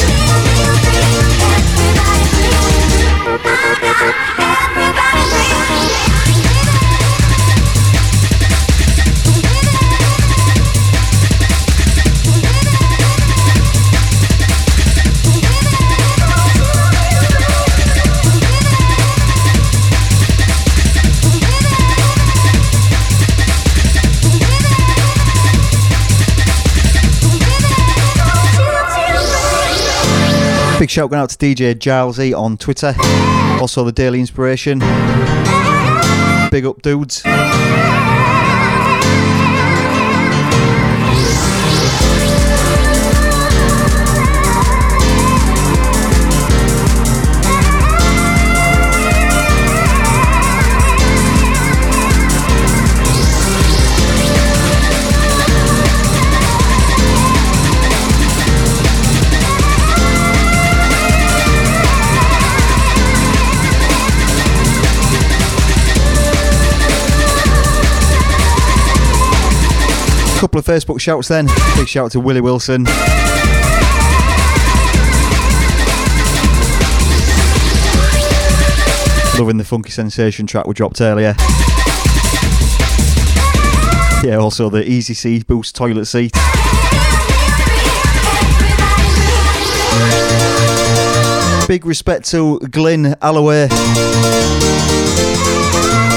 Big shout going out to DJ Gilesy on Twitter. Also the Daily Inspiration. Big up dudes. Couple of Facebook shouts then. Big shout out to Willie Wilson. Loving the funky sensation track we dropped earlier. Yeah, also the Easy C Boost toilet seat. Big respect to Glyn Alloway.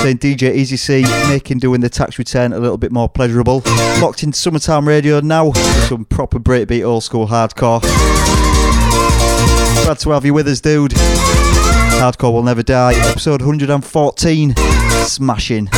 Saying DJ Easy C making doing the tax return a little bit more pleasurable. Locked into Summertime Radio now some proper breakbeat old school hardcore. Glad to have you with us, dude. Hardcore will never die. Episode 114. Smashing.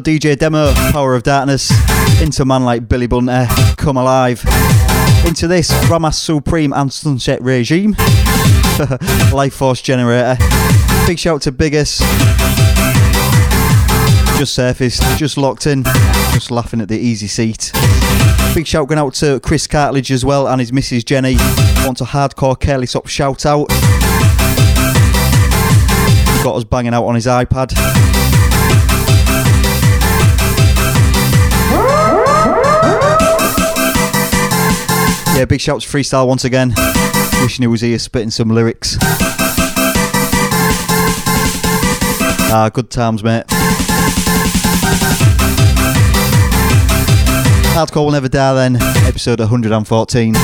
DJ Demo, Power of Darkness, into man like Billy Bunter, Come Alive, into this Ramos Supreme and Sunset Regime, Life Force Generator. Big shout to Biggest, just surfaced, just locked in, just laughing at the easy seat. Big shout going out to Chris Cartledge as well and his Mrs. Jenny. Want a hardcore Careless Up shout out. Got us banging out on his iPad. Yeah, big shout to Freestyle once again. Wishing he was here spitting some lyrics. Ah, good times, mate. Hardcore will never die then, episode 114.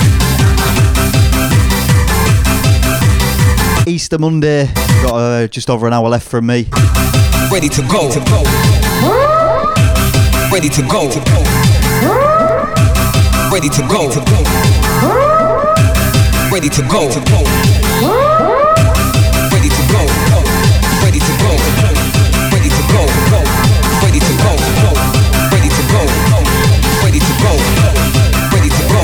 Easter Monday, got uh, just over an hour left from me. Ready to go. Ready to go. Ready to go. Ready to go. Ready to go. Ready to go. Ready to go. Ready to go. Ready to go. Ready to go. Ready to go. Ready to go. Ready to go.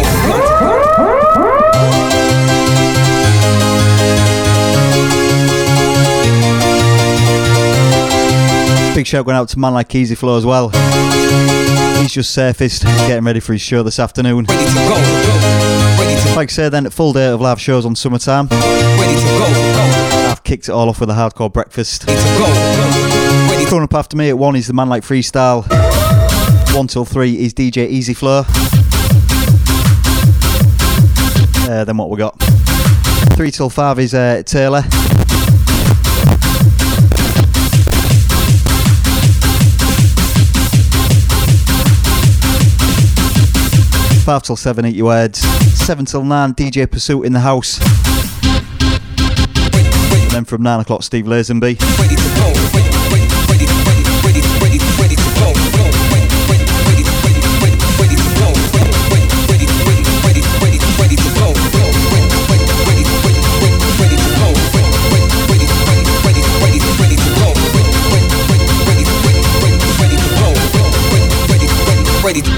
Big shout going out to man like Easy Flow as well. He's just surfaced, getting ready for his show this afternoon. Go. Like I say, then full day of live shows on summertime. Go, I've kicked it all off with a hardcore breakfast. Ready to go. Ready Coming up after me at one is the man like freestyle. One till three is DJ Easy Flow. Uh, then what we got? Three till five is uh, Taylor. Five till seven, eat your words. Seven till nine, DJ Pursuit in the house. And then from nine o'clock, Steve Lazenby.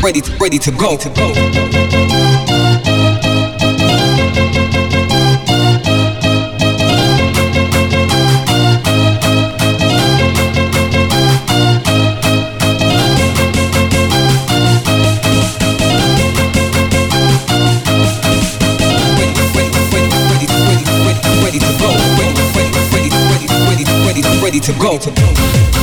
Ready, to ready, to go ready, to go. Ready to go.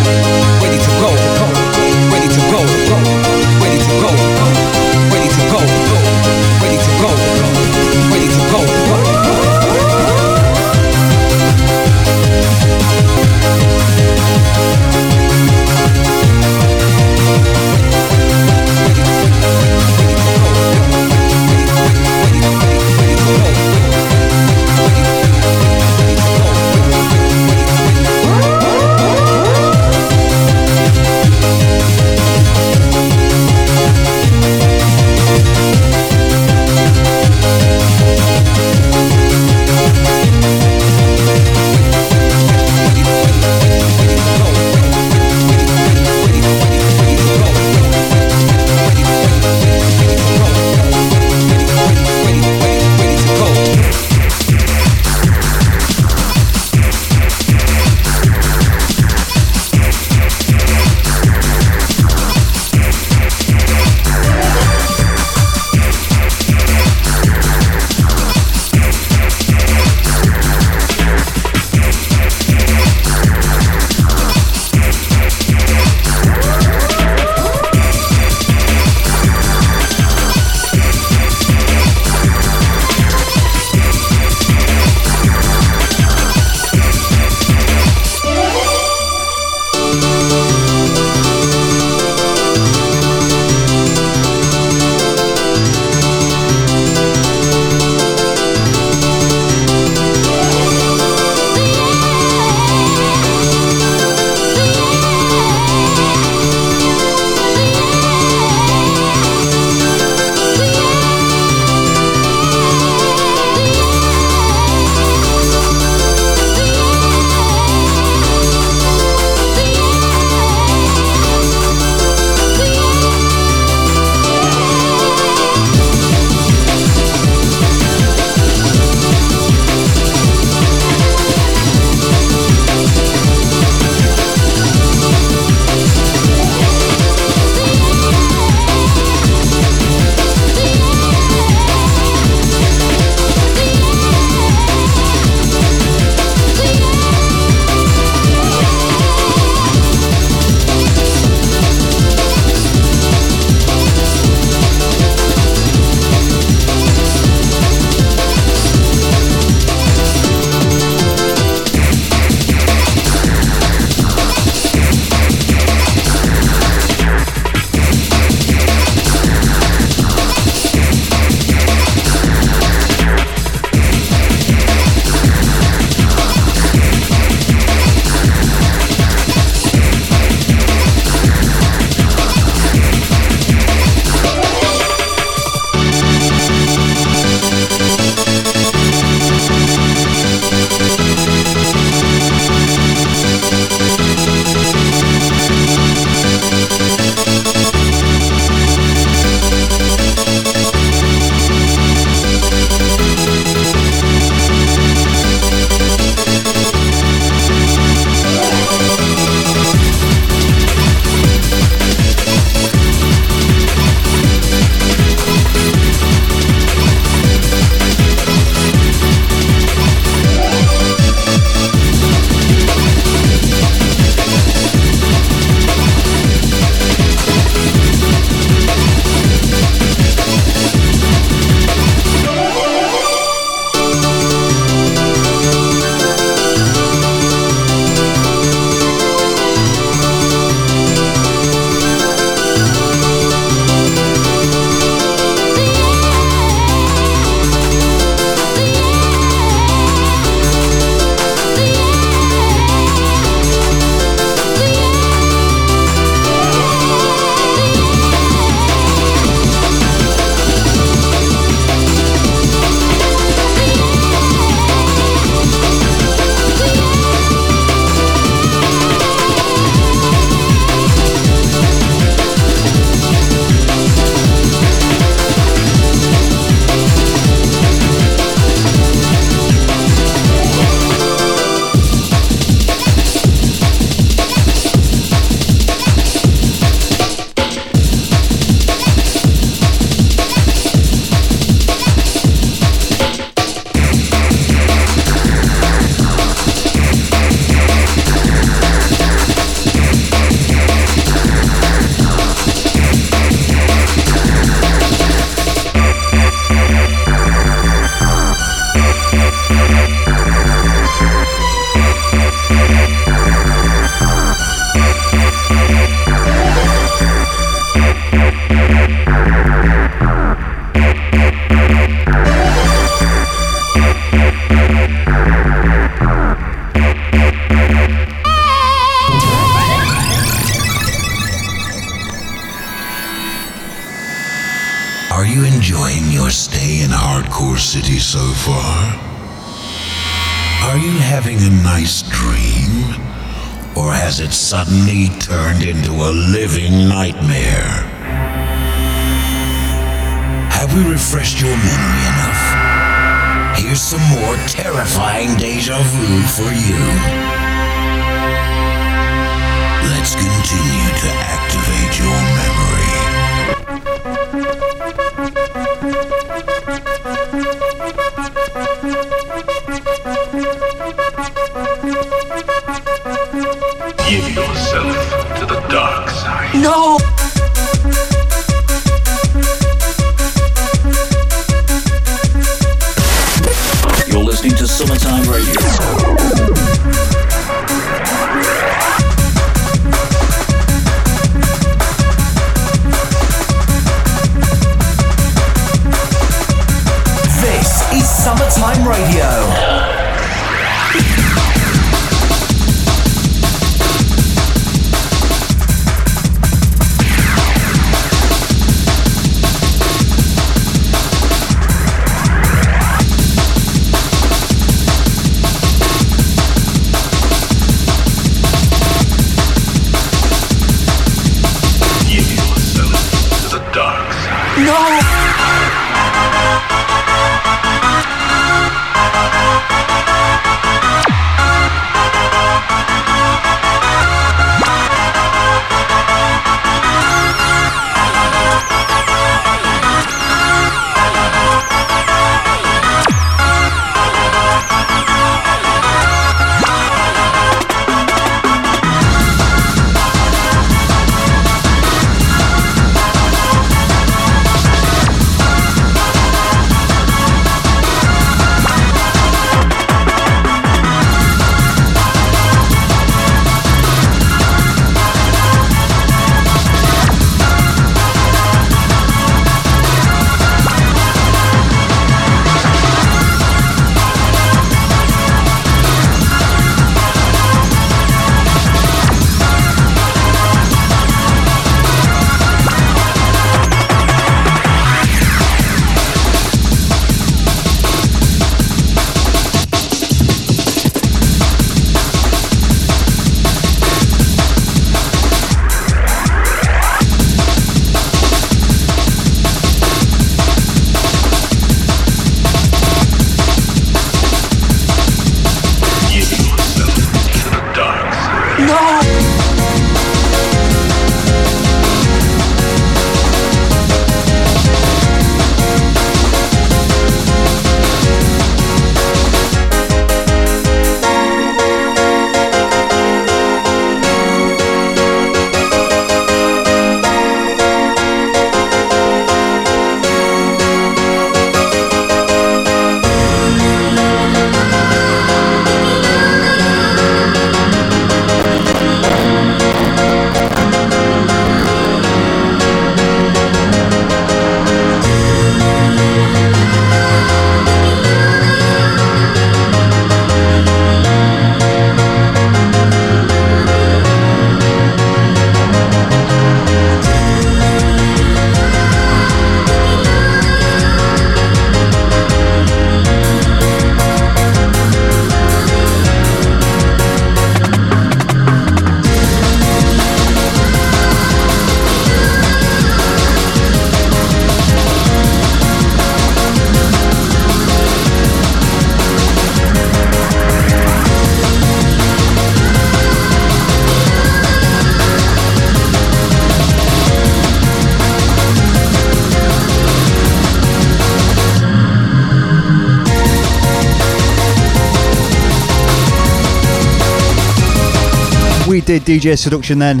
We did DJ Seduction then.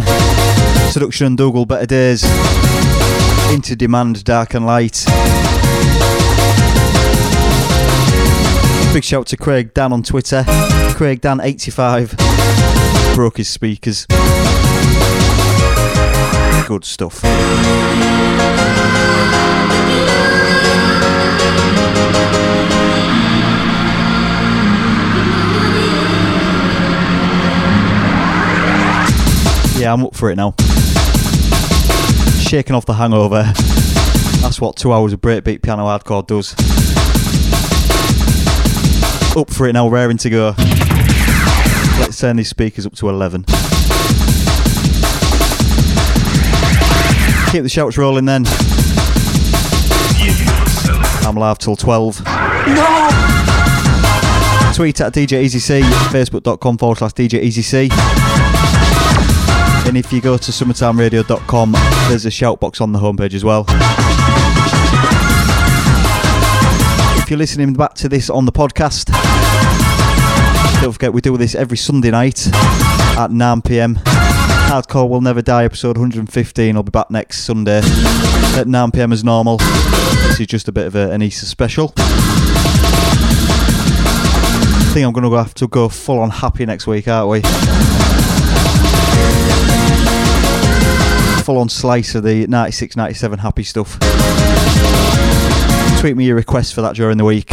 Seduction and Dougal Better Days. Into Demand, Dark and Light. Big shout to Craig Dan on Twitter. Craig Dan85. Broke his speakers. Good stuff. yeah, I'm up for it now. Shaking off the hangover. That's what two hours of breakbeat piano hardcore does. Up for it now, raring to go. Let's turn these speakers up to 11. Keep the shouts rolling then. I'm live till 12. No! Tweet at DJ EasyC, facebook.com forward slash DJ EasyC. And if you go to summertimeradio.com, there's a shout box on the homepage as well. If you're listening back to this on the podcast, don't forget we do this every Sunday night at 9 pm. Hardcore Will Never Die, episode 115. I'll be back next Sunday at 9 pm as normal. This is just a bit of a, an Easter special. I think I'm going to have to go full on happy next week, aren't we? Full on slice of the 96 97 happy stuff. Tweet me your requests for that during the week.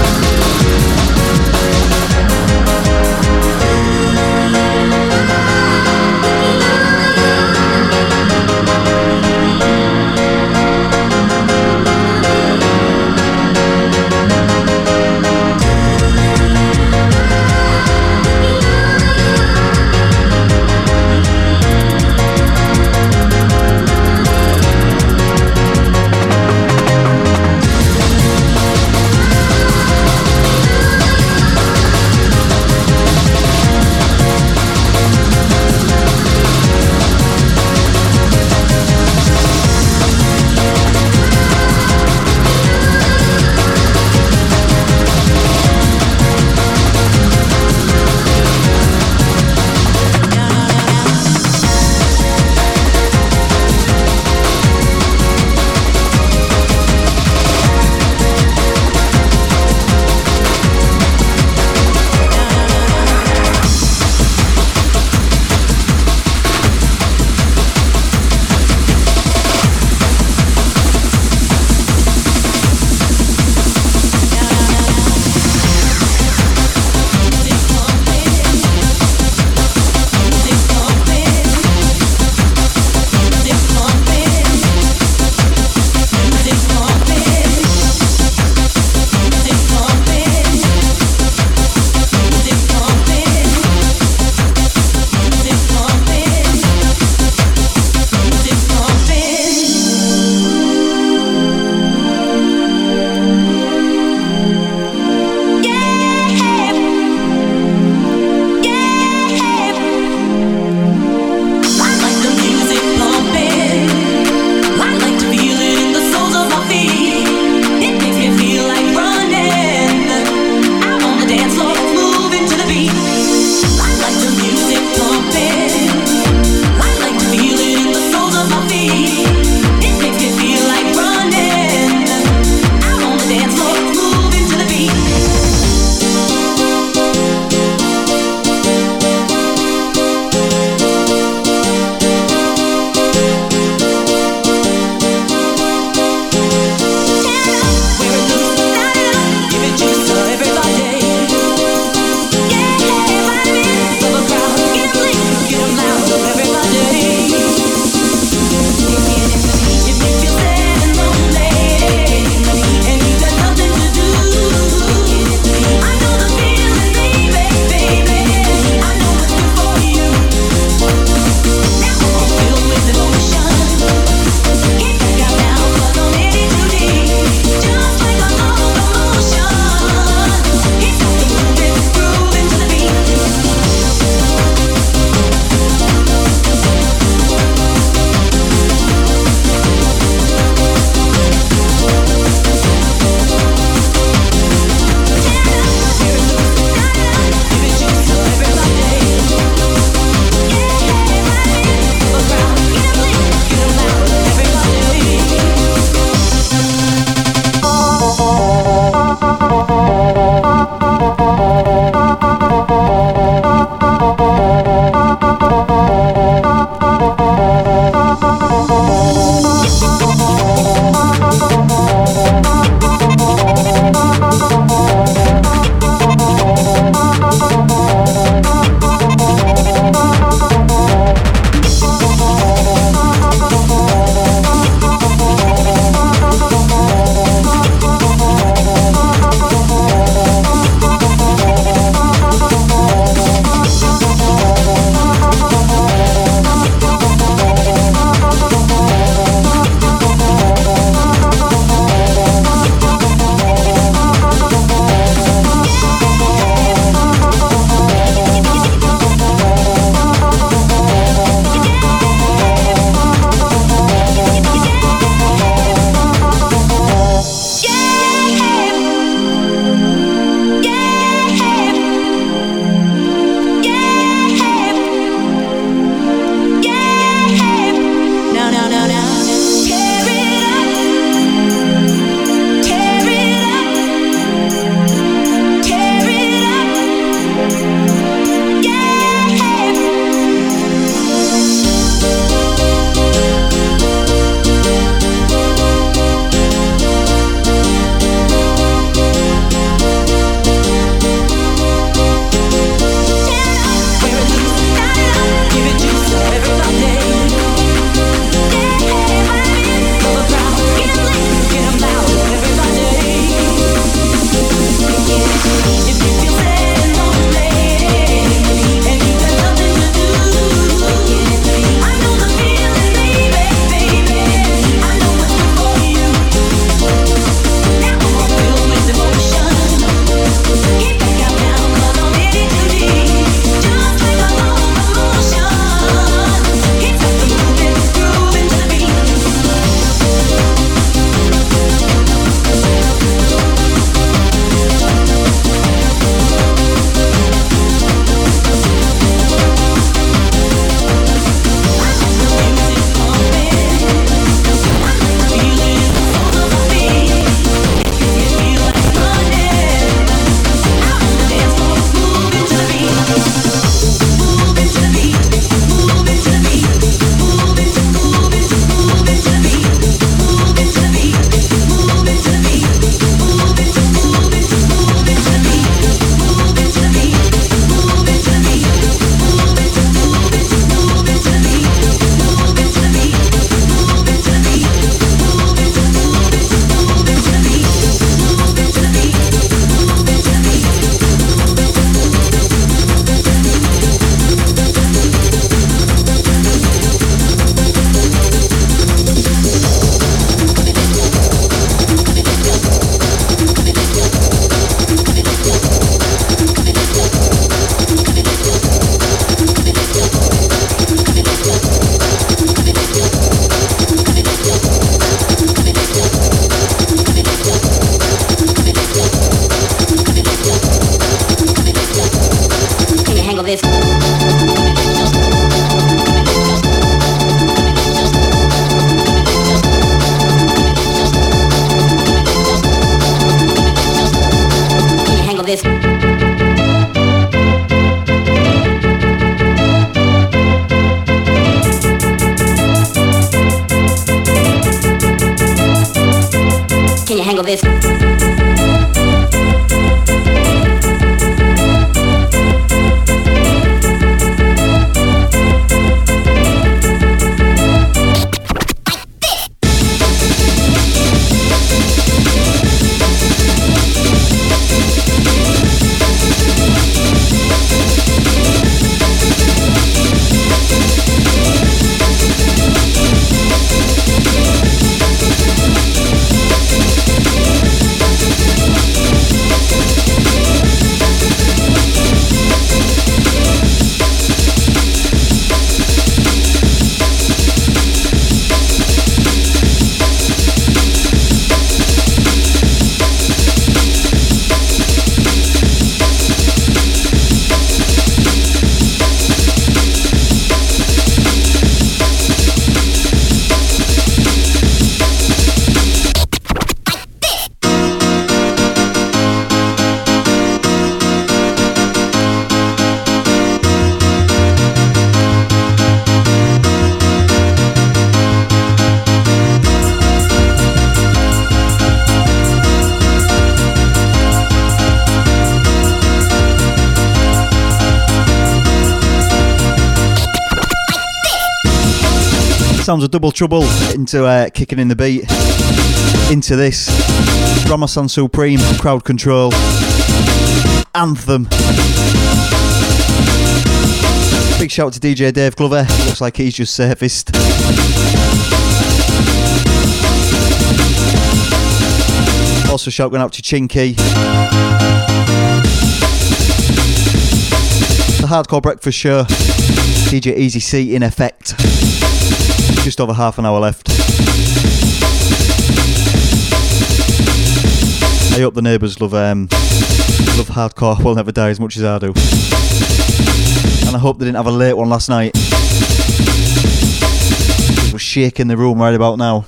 Trouble into uh, kicking in the beat. Into this. Ramos and Supreme, Crowd Control. Anthem. Big shout to DJ Dave Glover. Looks like he's just surfaced. Also, shout going out to Chinky. The Hardcore Breakfast Show. DJ Easy C in effect. Just over half an hour left. I hope the neighbours love um, love hardcore will never die as much as I do. And I hope they didn't have a late one last night. Was shaking the room right about now.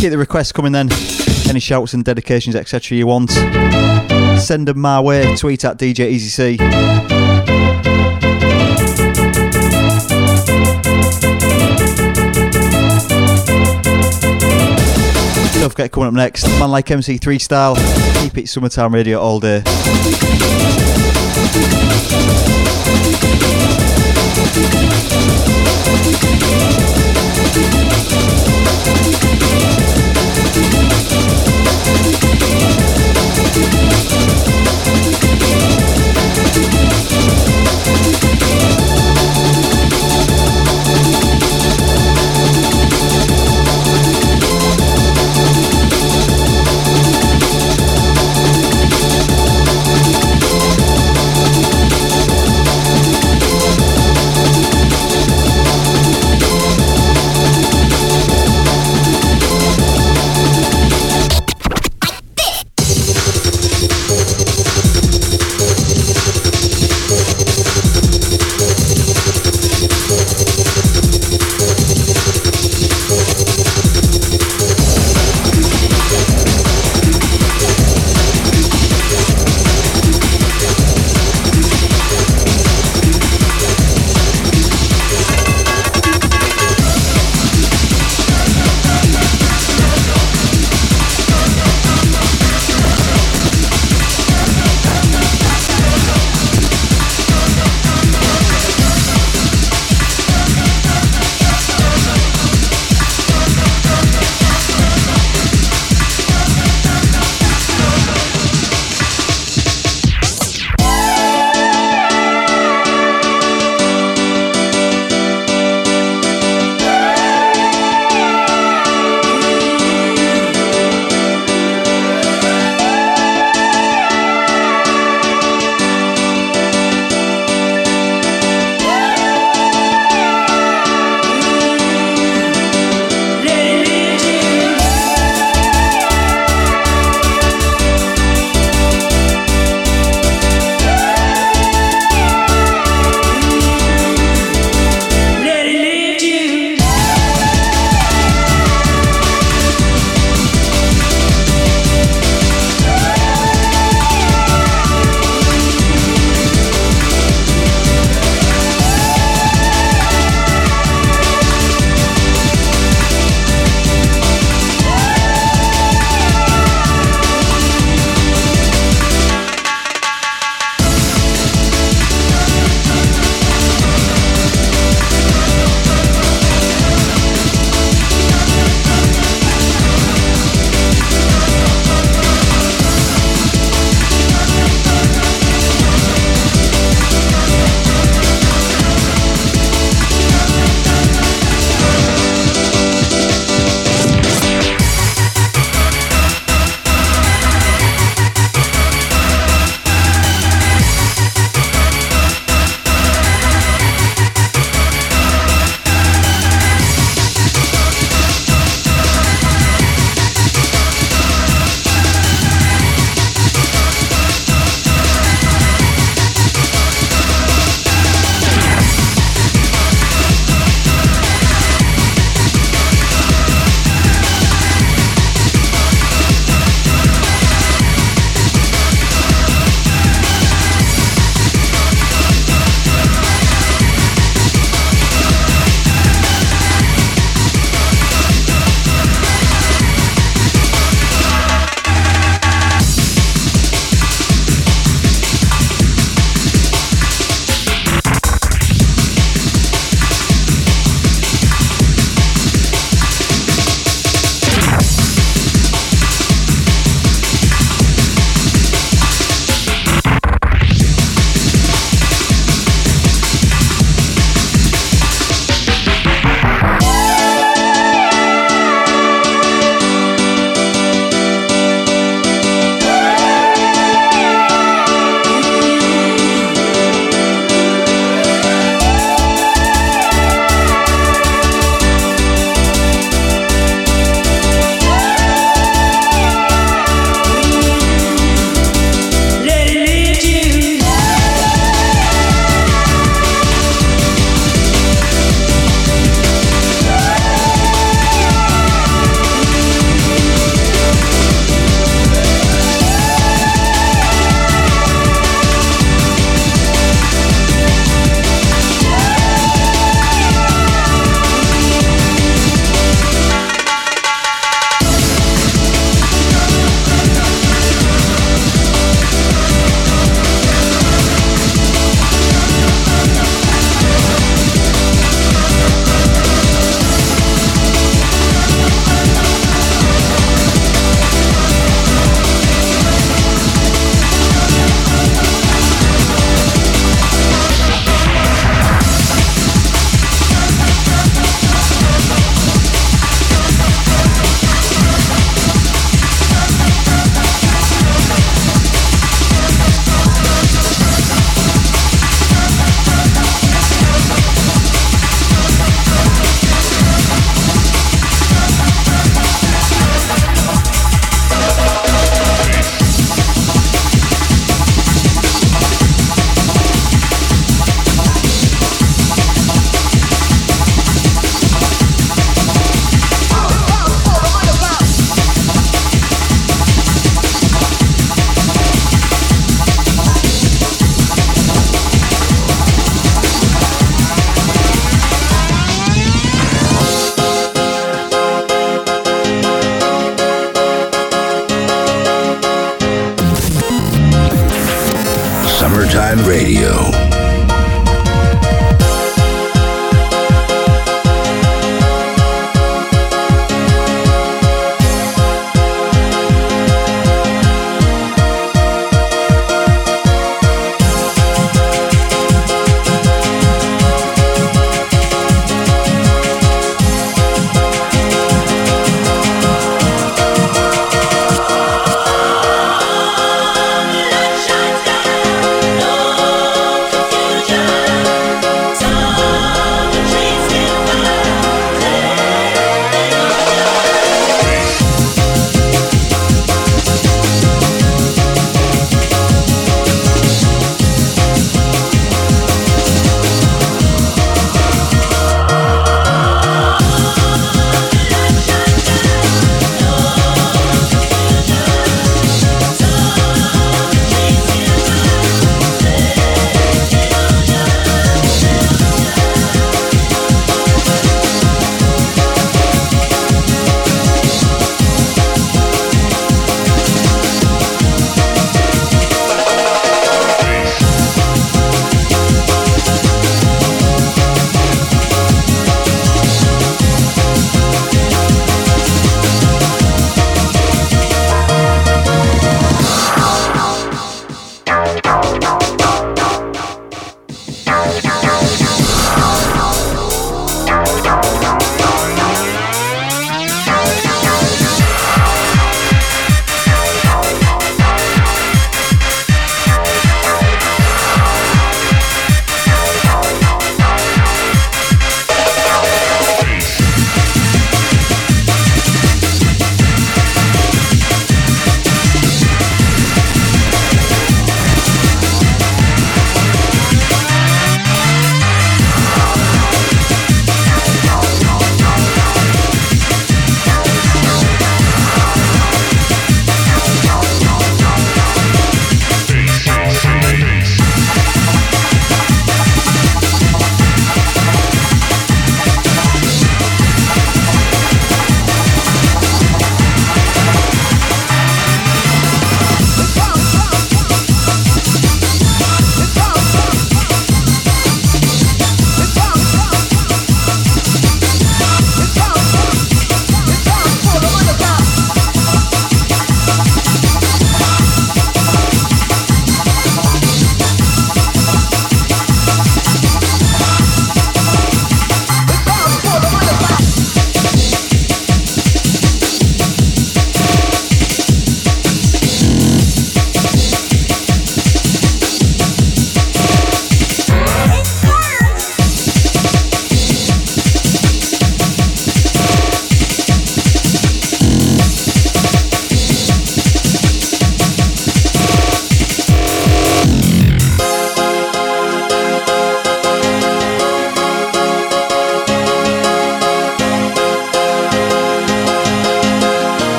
Keep the requests coming then. Any shouts and dedications, etc. you want. Send them my way. Tweet at DJ Easy Don't forget coming up next, man like MC3 style. Keep it summertime radio all day.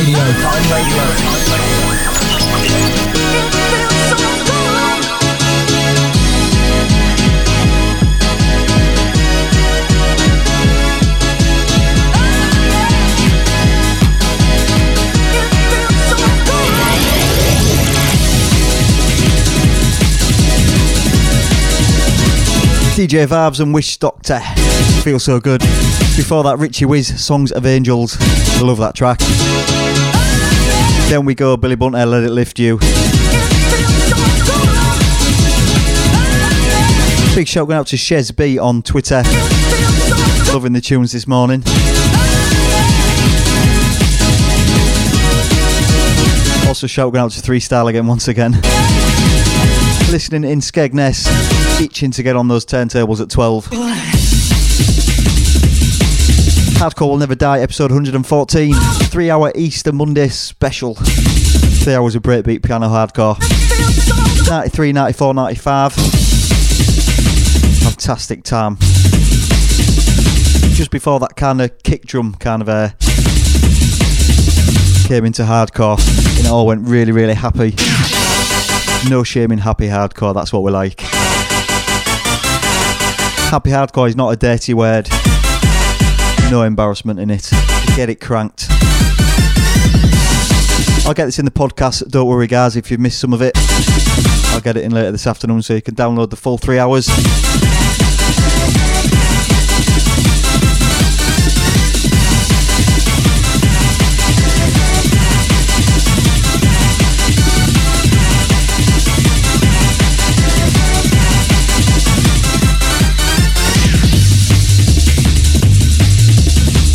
Radio. DJ Vibes and Wishdokta. Feel so good. Before that, Richie Wiz, Songs of Angels. I love that track. Then we go Billy Bunter, Let It Lift You. Big shout going out to Shez B on Twitter. Loving the tunes this morning. Also shout going out to Three Style again once again. Listening in Skegness, itching to get on those turntables at 12. Hardcore Will Never Die, episode 114. Three hour Easter Monday special. Three hours of breakbeat piano hardcore. 93, 94, 95. Fantastic time. Just before that kind of kick drum kind of uh, came into hardcore, and it all went really, really happy. No shame in happy hardcore, that's what we like. Happy hardcore is not a dirty word. No embarrassment in it. Get it cranked. I'll get this in the podcast, don't worry guys if you've missed some of it. I'll get it in later this afternoon so you can download the full three hours.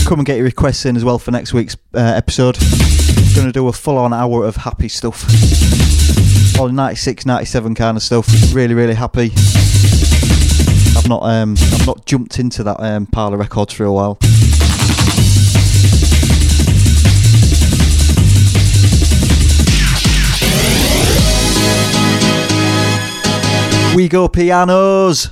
Come and get your requests in as well for next week's uh, episode. Going to do a full on hour of happy stuff. All 96, 97 kind of stuff. Really, really happy. I've not um, I've not jumped into that um, of records for a while. We go pianos.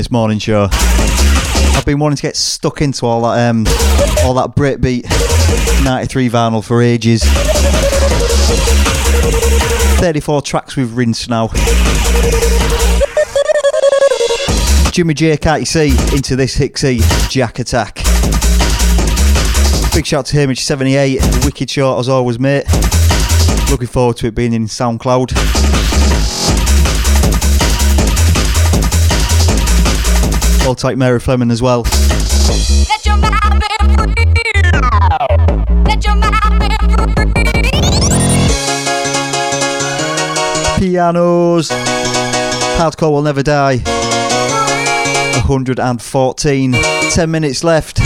This morning show. I've been wanting to get stuck into all that um all that breakbeat 93 vinyl for ages. 34 tracks we've rinsed now. Jimmy J, can't you see? Into this Hixie Jack Attack. Big shout to Hamish78, wicked short as always, mate. Looking forward to it being in SoundCloud. Hold tight, Mary Fleming as well. Let your mind be free. Let your mind be free. Pianos. Hardcore will never die. 114. 10 minutes left.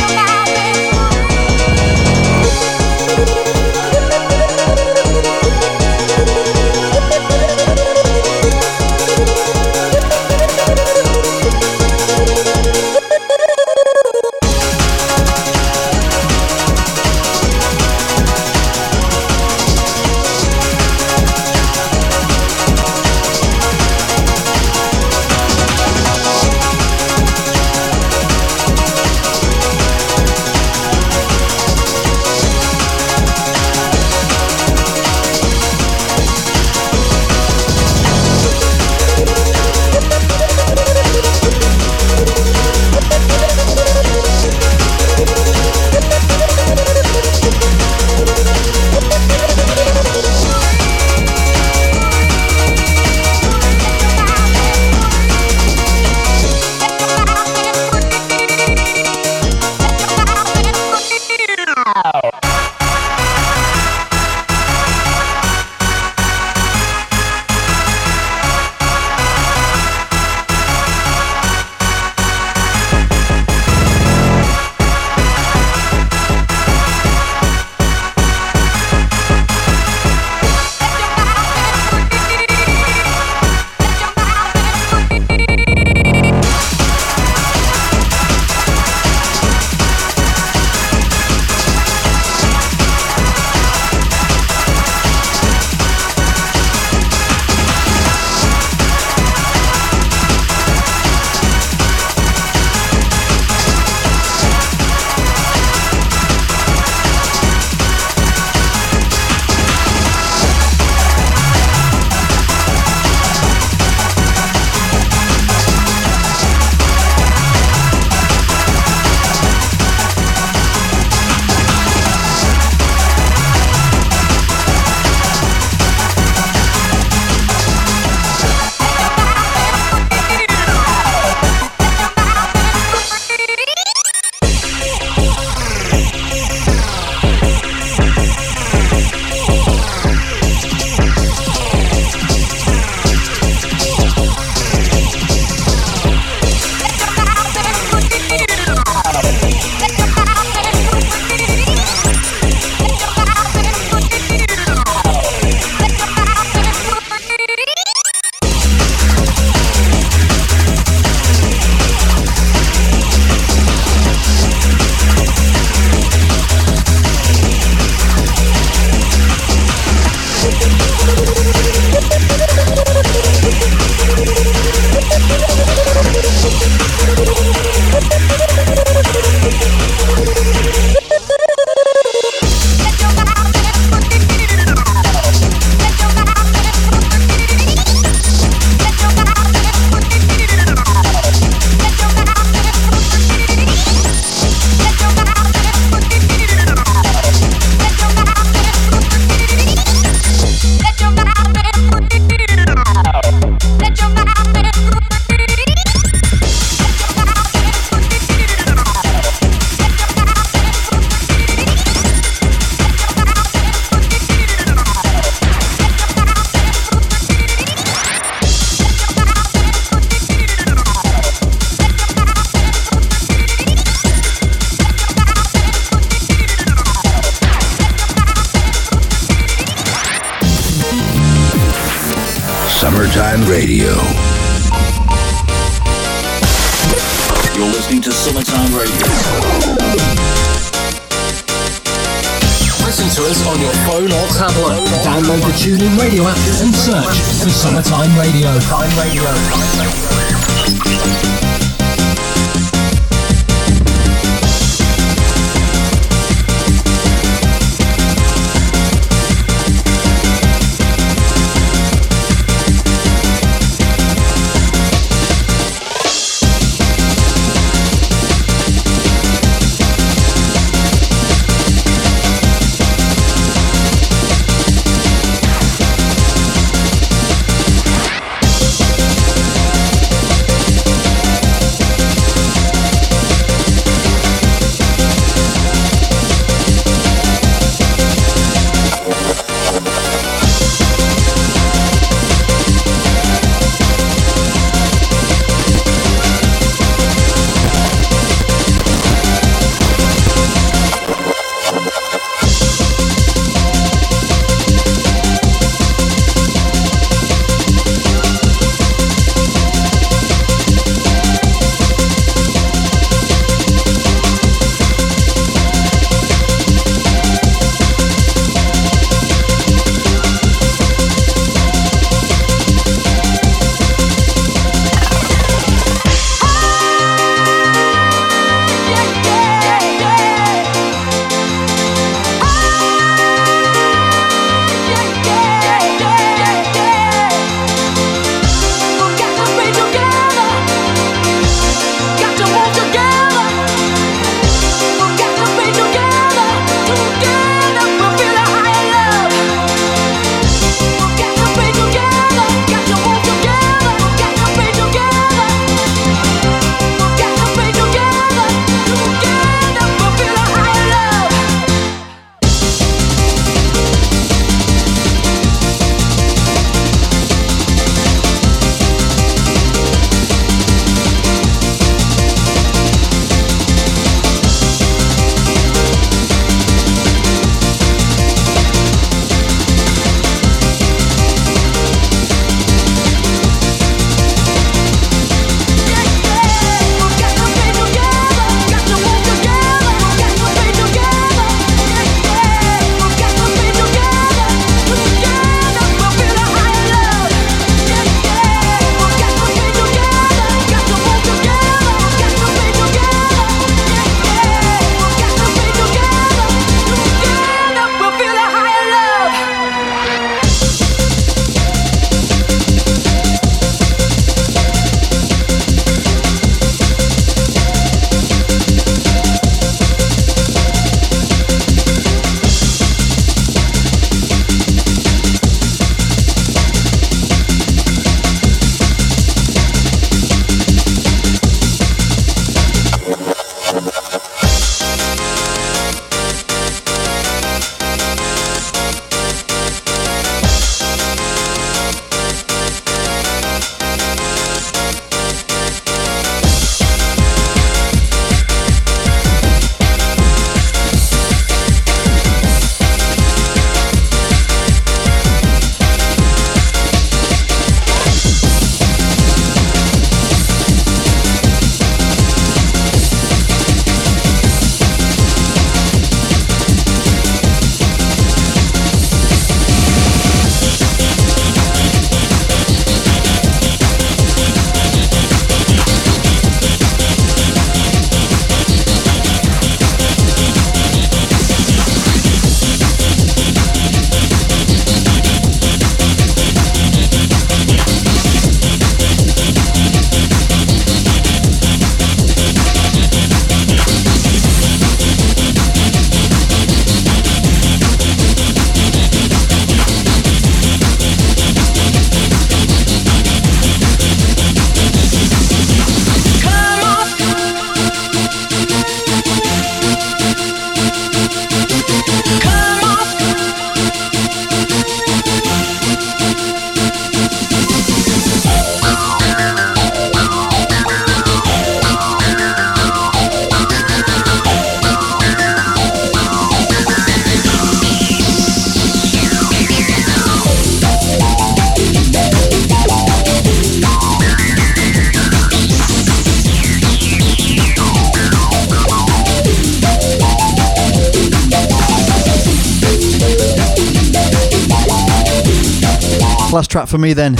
Last track for me then.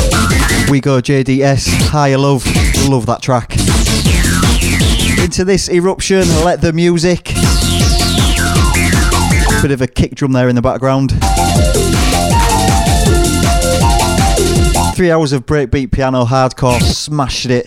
We go JDS. Higher love. Love that track. Into this eruption. Let the music. Bit of a kick drum there in the background. Three hours of breakbeat piano hardcore. Smashed it.